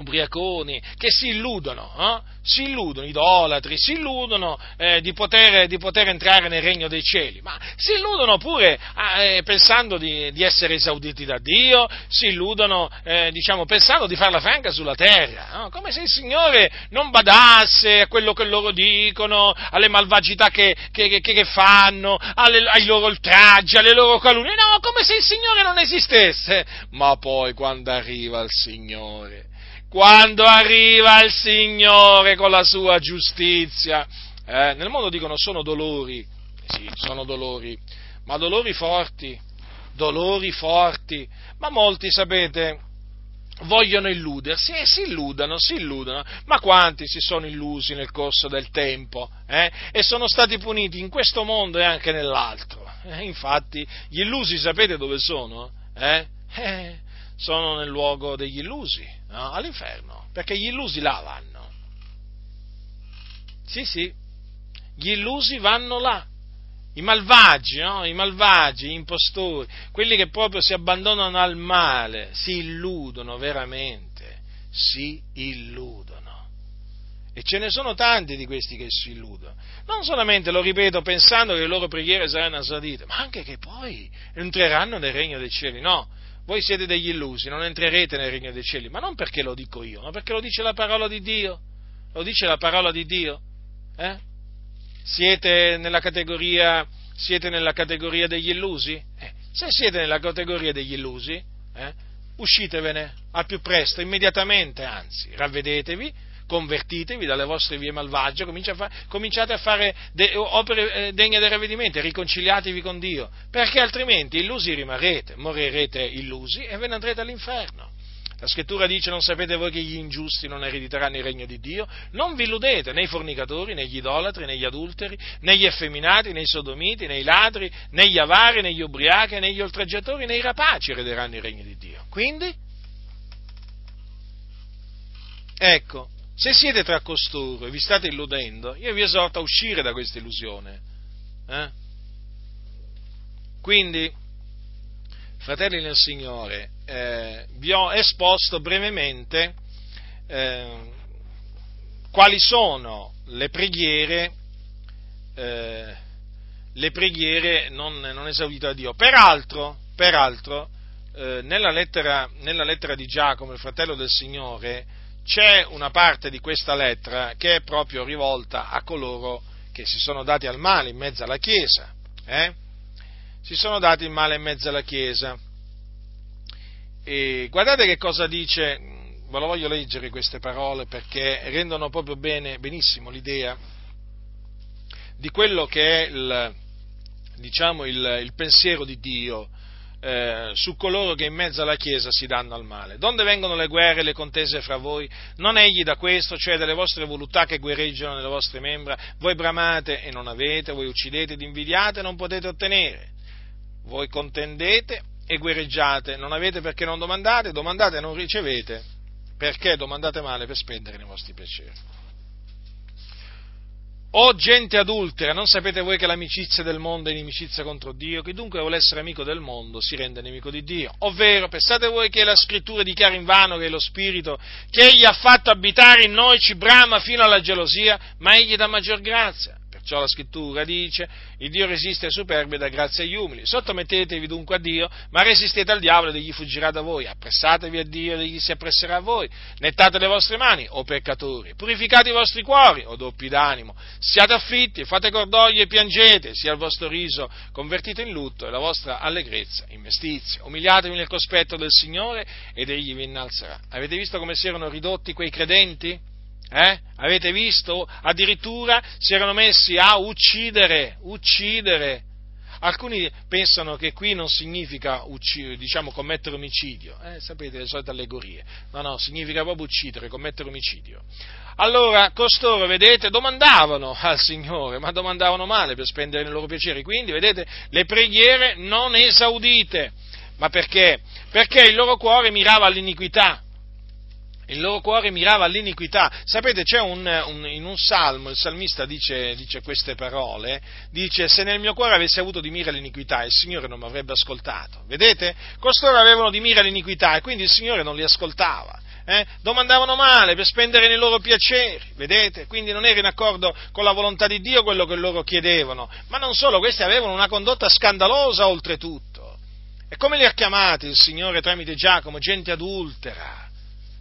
ubriaconi, che si illudono, eh? si illudono, idolatri, si illudono eh, di, poter, di, poter, entrare nel regno dei cieli, ma si illudono pure eh, pensando di, di, essere esauditi da Dio, si illudono eh, diciamo, pensando di farla franca sulla terra, come se il Signore non badasse a quello che loro dicono, alle malvagità che, che, che, che fanno, alle, ai loro oltraggi, alle loro calunnie, no, come se il Signore non esistesse, ma poi quando arriva il Signore quando arriva il Signore con la sua giustizia. Eh, nel mondo dicono sono dolori, sì, sono dolori, ma dolori forti, dolori forti, ma molti, sapete, vogliono illudersi e si illudano, si illudono, ma quanti si sono illusi nel corso del tempo eh? e sono stati puniti in questo mondo e anche nell'altro. Eh, infatti, gli illusi sapete dove sono? Eh? eh sono nel luogo degli illusi, no? all'inferno, perché gli illusi là vanno. Sì, sì, gli illusi vanno là. I malvagi, no? I malvagi, gli impostori, quelli che proprio si abbandonano al male, si illudono veramente, si illudono. E ce ne sono tanti di questi che si illudono. Non solamente, lo ripeto, pensando che le loro preghiere saranno assadite, ma anche che poi entreranno nel regno dei cieli. No, voi siete degli illusi, non entrerete nel regno dei cieli, ma non perché lo dico io, ma perché lo dice la parola di Dio. Lo dice la parola di Dio. Eh? Siete, nella categoria, siete nella categoria degli illusi? Eh, se siete nella categoria degli illusi, eh, uscitevene al più presto, immediatamente, anzi, ravvedetevi convertitevi dalle vostre vie malvagie, cominciate a fare opere eh, degne del ravvedimento, riconciliatevi con Dio, perché altrimenti illusi rimarrete, morirete illusi e ve ne andrete all'inferno. La scrittura dice non sapete voi che gli ingiusti non erediteranno il regno di Dio? Non vi illudete né i fornicatori, né gli idolatri, né gli adulteri, né gli effeminati, né i sodomiti, né i ladri, né gli avari, né gli ubriachi, né gli oltraggiatori, i rapaci erederanno il regno di Dio. Quindi, ecco, se siete tra costoro e vi state illudendo, io vi esorto a uscire da questa illusione. Eh? Quindi, fratelli nel Signore, eh, vi ho esposto brevemente eh, quali sono le preghiere, eh, le preghiere non, non, esaudite da Dio. Peraltro, peraltro eh, nella, lettera, nella lettera di Giacomo, il fratello del Signore, c'è una parte di questa lettera che è proprio rivolta a coloro che si sono dati al male in mezzo alla Chiesa. Eh? Si sono dati il male in mezzo alla Chiesa. E guardate che cosa dice, ve lo voglio leggere queste parole perché rendono proprio bene, benissimo l'idea di quello che è il, diciamo, il, il pensiero di Dio eh, su coloro che in mezzo alla Chiesa si danno al male. Donde vengono le guerre e le contese fra voi? Non egli da questo, cioè dalle vostre voluttà che guerreggiano nelle vostre membra? Voi bramate e non avete, voi uccidete ed invidiate e non potete ottenere. Voi contendete e guerreggiate, non avete perché non domandate, domandate e non ricevete, perché domandate male per spendere nei vostri piaceri. O gente adultera, non sapete voi che l'amicizia del mondo è inimicizia contro Dio? Chi dunque vuole essere amico del mondo si rende nemico di Dio. Ovvero, pensate voi che la scrittura dichiara in vano che lo Spirito che Egli ha fatto abitare in noi ci brama fino alla gelosia, ma Egli dà maggior grazia. Perciò la scrittura dice, il Dio resiste ai superbi e dà grazia agli umili. Sottomettetevi dunque a Dio, ma resistete al diavolo ed egli fuggirà da voi. Appressatevi a Dio ed egli si appresserà a voi. Nettate le vostre mani, o peccatori. Purificate i vostri cuori, o doppi d'animo. Siate affitti, fate cordoglio e piangete, sia il vostro riso convertito in lutto e la vostra allegrezza in mestizia. Umiliatevi nel cospetto del Signore ed egli vi innalzerà. Avete visto come si erano ridotti quei credenti? Eh? Avete visto? Addirittura si erano messi a uccidere, uccidere. Alcuni pensano che qui non significa uccidere, diciamo, commettere omicidio, eh? sapete le solite allegorie. No, no, significa proprio uccidere, commettere omicidio. Allora, costoro, vedete, domandavano al Signore, ma domandavano male per spendere i loro piaceri. Quindi, vedete, le preghiere non esaudite. Ma perché? Perché il loro cuore mirava all'iniquità il loro cuore mirava all'iniquità. Sapete, c'è un, un, in un salmo, il salmista dice, dice, queste parole, dice, se nel mio cuore avessi avuto di mira l'iniquità, il Signore non mi avrebbe ascoltato. Vedete? Costoro avevano di mira l'iniquità e quindi il Signore non li ascoltava. Eh? domandavano male per spendere nei loro piaceri, vedete? Quindi non era in accordo con la volontà di Dio quello che loro chiedevano, ma non solo, questi avevano una condotta scandalosa oltretutto. E come li ha chiamati il Signore tramite Giacomo? Gente adultera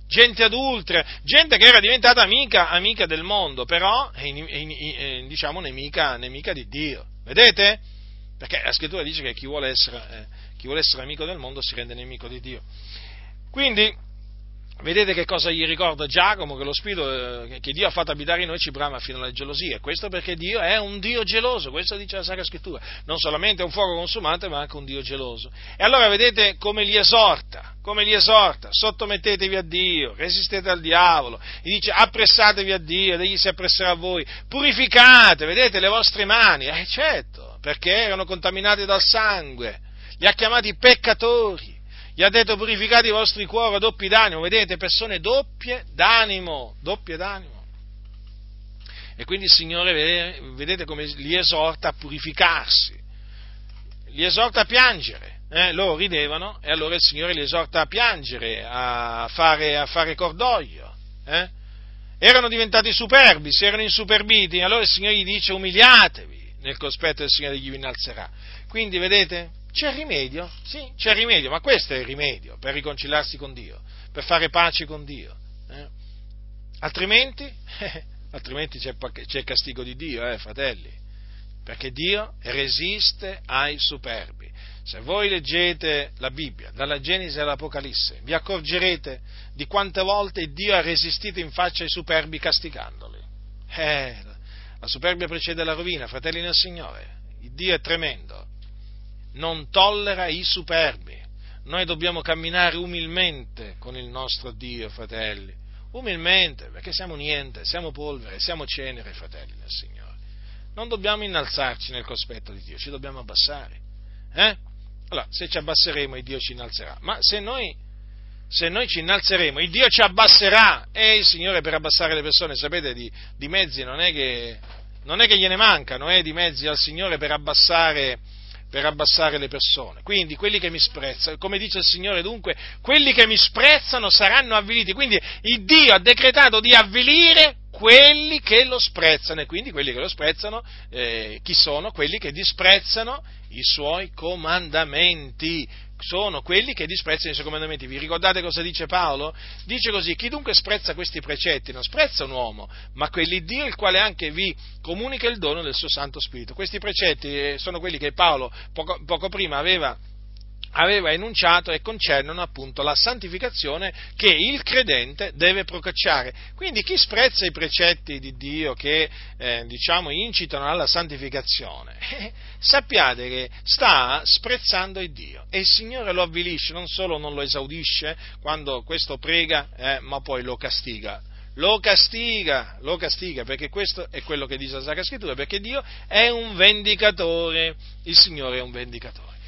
gente adultera, gente che era diventata amica, amica del mondo, però diciamo nemica, nemica, di Dio. Vedete? Perché la scrittura dice che chi vuole, essere, eh, chi vuole essere amico del mondo si rende nemico di Dio. Quindi, Vedete che cosa gli ricorda Giacomo? Che lo Spirito eh, che Dio ha fatto abitare in noi ci brama fino alla gelosia. Questo perché Dio è un Dio geloso, questo dice la Sacra Scrittura. Non solamente un fuoco consumante, ma anche un Dio geloso. E allora vedete come li esorta, come li esorta, sottomettetevi a Dio, resistete al diavolo, gli dice appressatevi a Dio, ed egli si appresserà a voi, purificate, vedete, le vostre mani, eh certo, perché erano contaminate dal sangue, li ha chiamati peccatori gli ha detto purificate i vostri cuori doppi d'animo, vedete, persone doppie d'animo, doppie d'animo. E quindi il Signore, vedete come li esorta a purificarsi, li esorta a piangere. Eh? Loro ridevano e allora il Signore li esorta a piangere, a fare, a fare cordoglio. Eh? Erano diventati superbi, si erano insuperbiti, allora il Signore gli dice umiliatevi nel cospetto del Signore gli vi innalzerà. Quindi vedete, c'è rimedio? Sì, c'è rimedio, ma questo è il rimedio per riconciliarsi con Dio, per fare pace con Dio. Eh? Altrimenti, altrimenti c'è, c'è, castigo di Dio, eh, fratelli, perché Dio resiste ai superbi. Se voi leggete la Bibbia, dalla Genesi all'Apocalisse, vi accorgerete di quante volte Dio ha resistito in faccia ai superbi castigandoli. Eh, la superbia precede la rovina, fratelli nel Signore. Dio è tremendo non tollera i superbi. Noi dobbiamo camminare umilmente con il nostro Dio, fratelli. Umilmente, perché siamo niente, siamo polvere, siamo cenere, fratelli del Signore. Non dobbiamo innalzarci nel cospetto di Dio, ci dobbiamo abbassare. Eh? Allora, se ci abbasseremo, il Dio ci innalzerà. Ma se noi, se noi ci innalzeremo, il Dio ci abbasserà. E il Signore per abbassare le persone, sapete, di, di mezzi non è, che, non è che gliene mancano, eh, di mezzi al Signore per abbassare per abbassare le persone. Quindi quelli che mi sprezzano, come dice il Signore dunque, quelli che mi sprezzano saranno avviliti. Quindi Dio ha decretato di avvilire quelli che lo sprezzano, e quindi quelli che lo sprezzano, eh, chi sono? Quelli che disprezzano i suoi comandamenti, sono quelli che disprezzano i suoi comandamenti. Vi ricordate cosa dice Paolo? Dice così, chi dunque sprezza questi precetti non sprezza un uomo, ma quell'Iddio il quale anche vi comunica il dono del suo Santo Spirito. Questi precetti eh, sono quelli che Paolo poco, poco prima aveva aveva enunciato e concernono appunto la santificazione che il credente deve procacciare. Quindi chi sprezza i precetti di Dio che eh, diciamo incitano alla santificazione, eh, sappiate che sta sprezzando il Dio e il Signore lo avvilisce, non solo non lo esaudisce quando questo prega, eh, ma poi lo castiga lo castiga, lo castiga, perché questo è quello che dice la Sacra Scrittura, perché Dio è un vendicatore, il Signore è un vendicatore.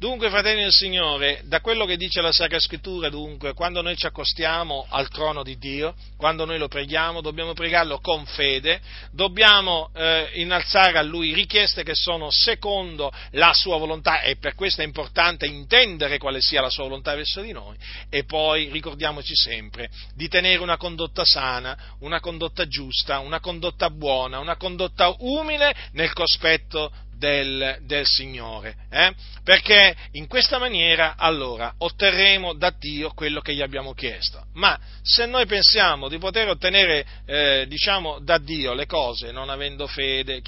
Dunque, fratelli del Signore, da quello che dice la Sacra Scrittura, dunque, quando noi ci accostiamo al trono di Dio, quando noi lo preghiamo, dobbiamo pregarlo con fede, dobbiamo eh, innalzare a Lui richieste che sono secondo la Sua volontà e per questo è importante intendere quale sia la Sua volontà verso di noi e poi ricordiamoci sempre di tenere una condotta sana, una condotta giusta, una condotta buona, una condotta umile nel cospetto del, del Signore, eh? perché in questa maniera allora otterremo da Dio quello che gli abbiamo chiesto. Ma se noi pensiamo di poter ottenere eh, diciamo, da Dio le cose non avendo fede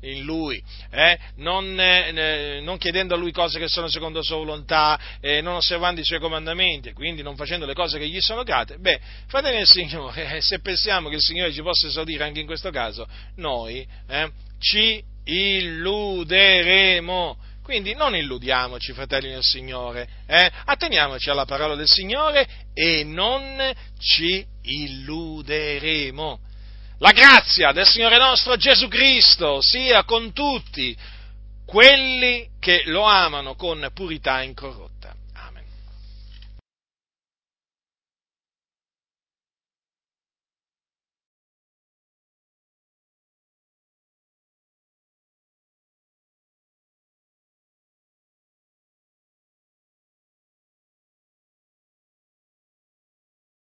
in Lui, eh? non, eh, non, chiedendo a Lui cose che sono secondo la sua volontà, non osservando i suoi comandamenti quindi non facendo le cose che gli sono grate, beh, fratelli del Signore, se pensiamo che il Signore ci possa esaudire anche in questo caso, noi eh, ci illuderemo. Quindi non illudiamoci, fratelli del Signore, eh? atteniamoci alla parola del Signore e non ci illuderemo. La grazia del Signore nostro Gesù Cristo sia con tutti quelli che lo amano con purità incorrotta.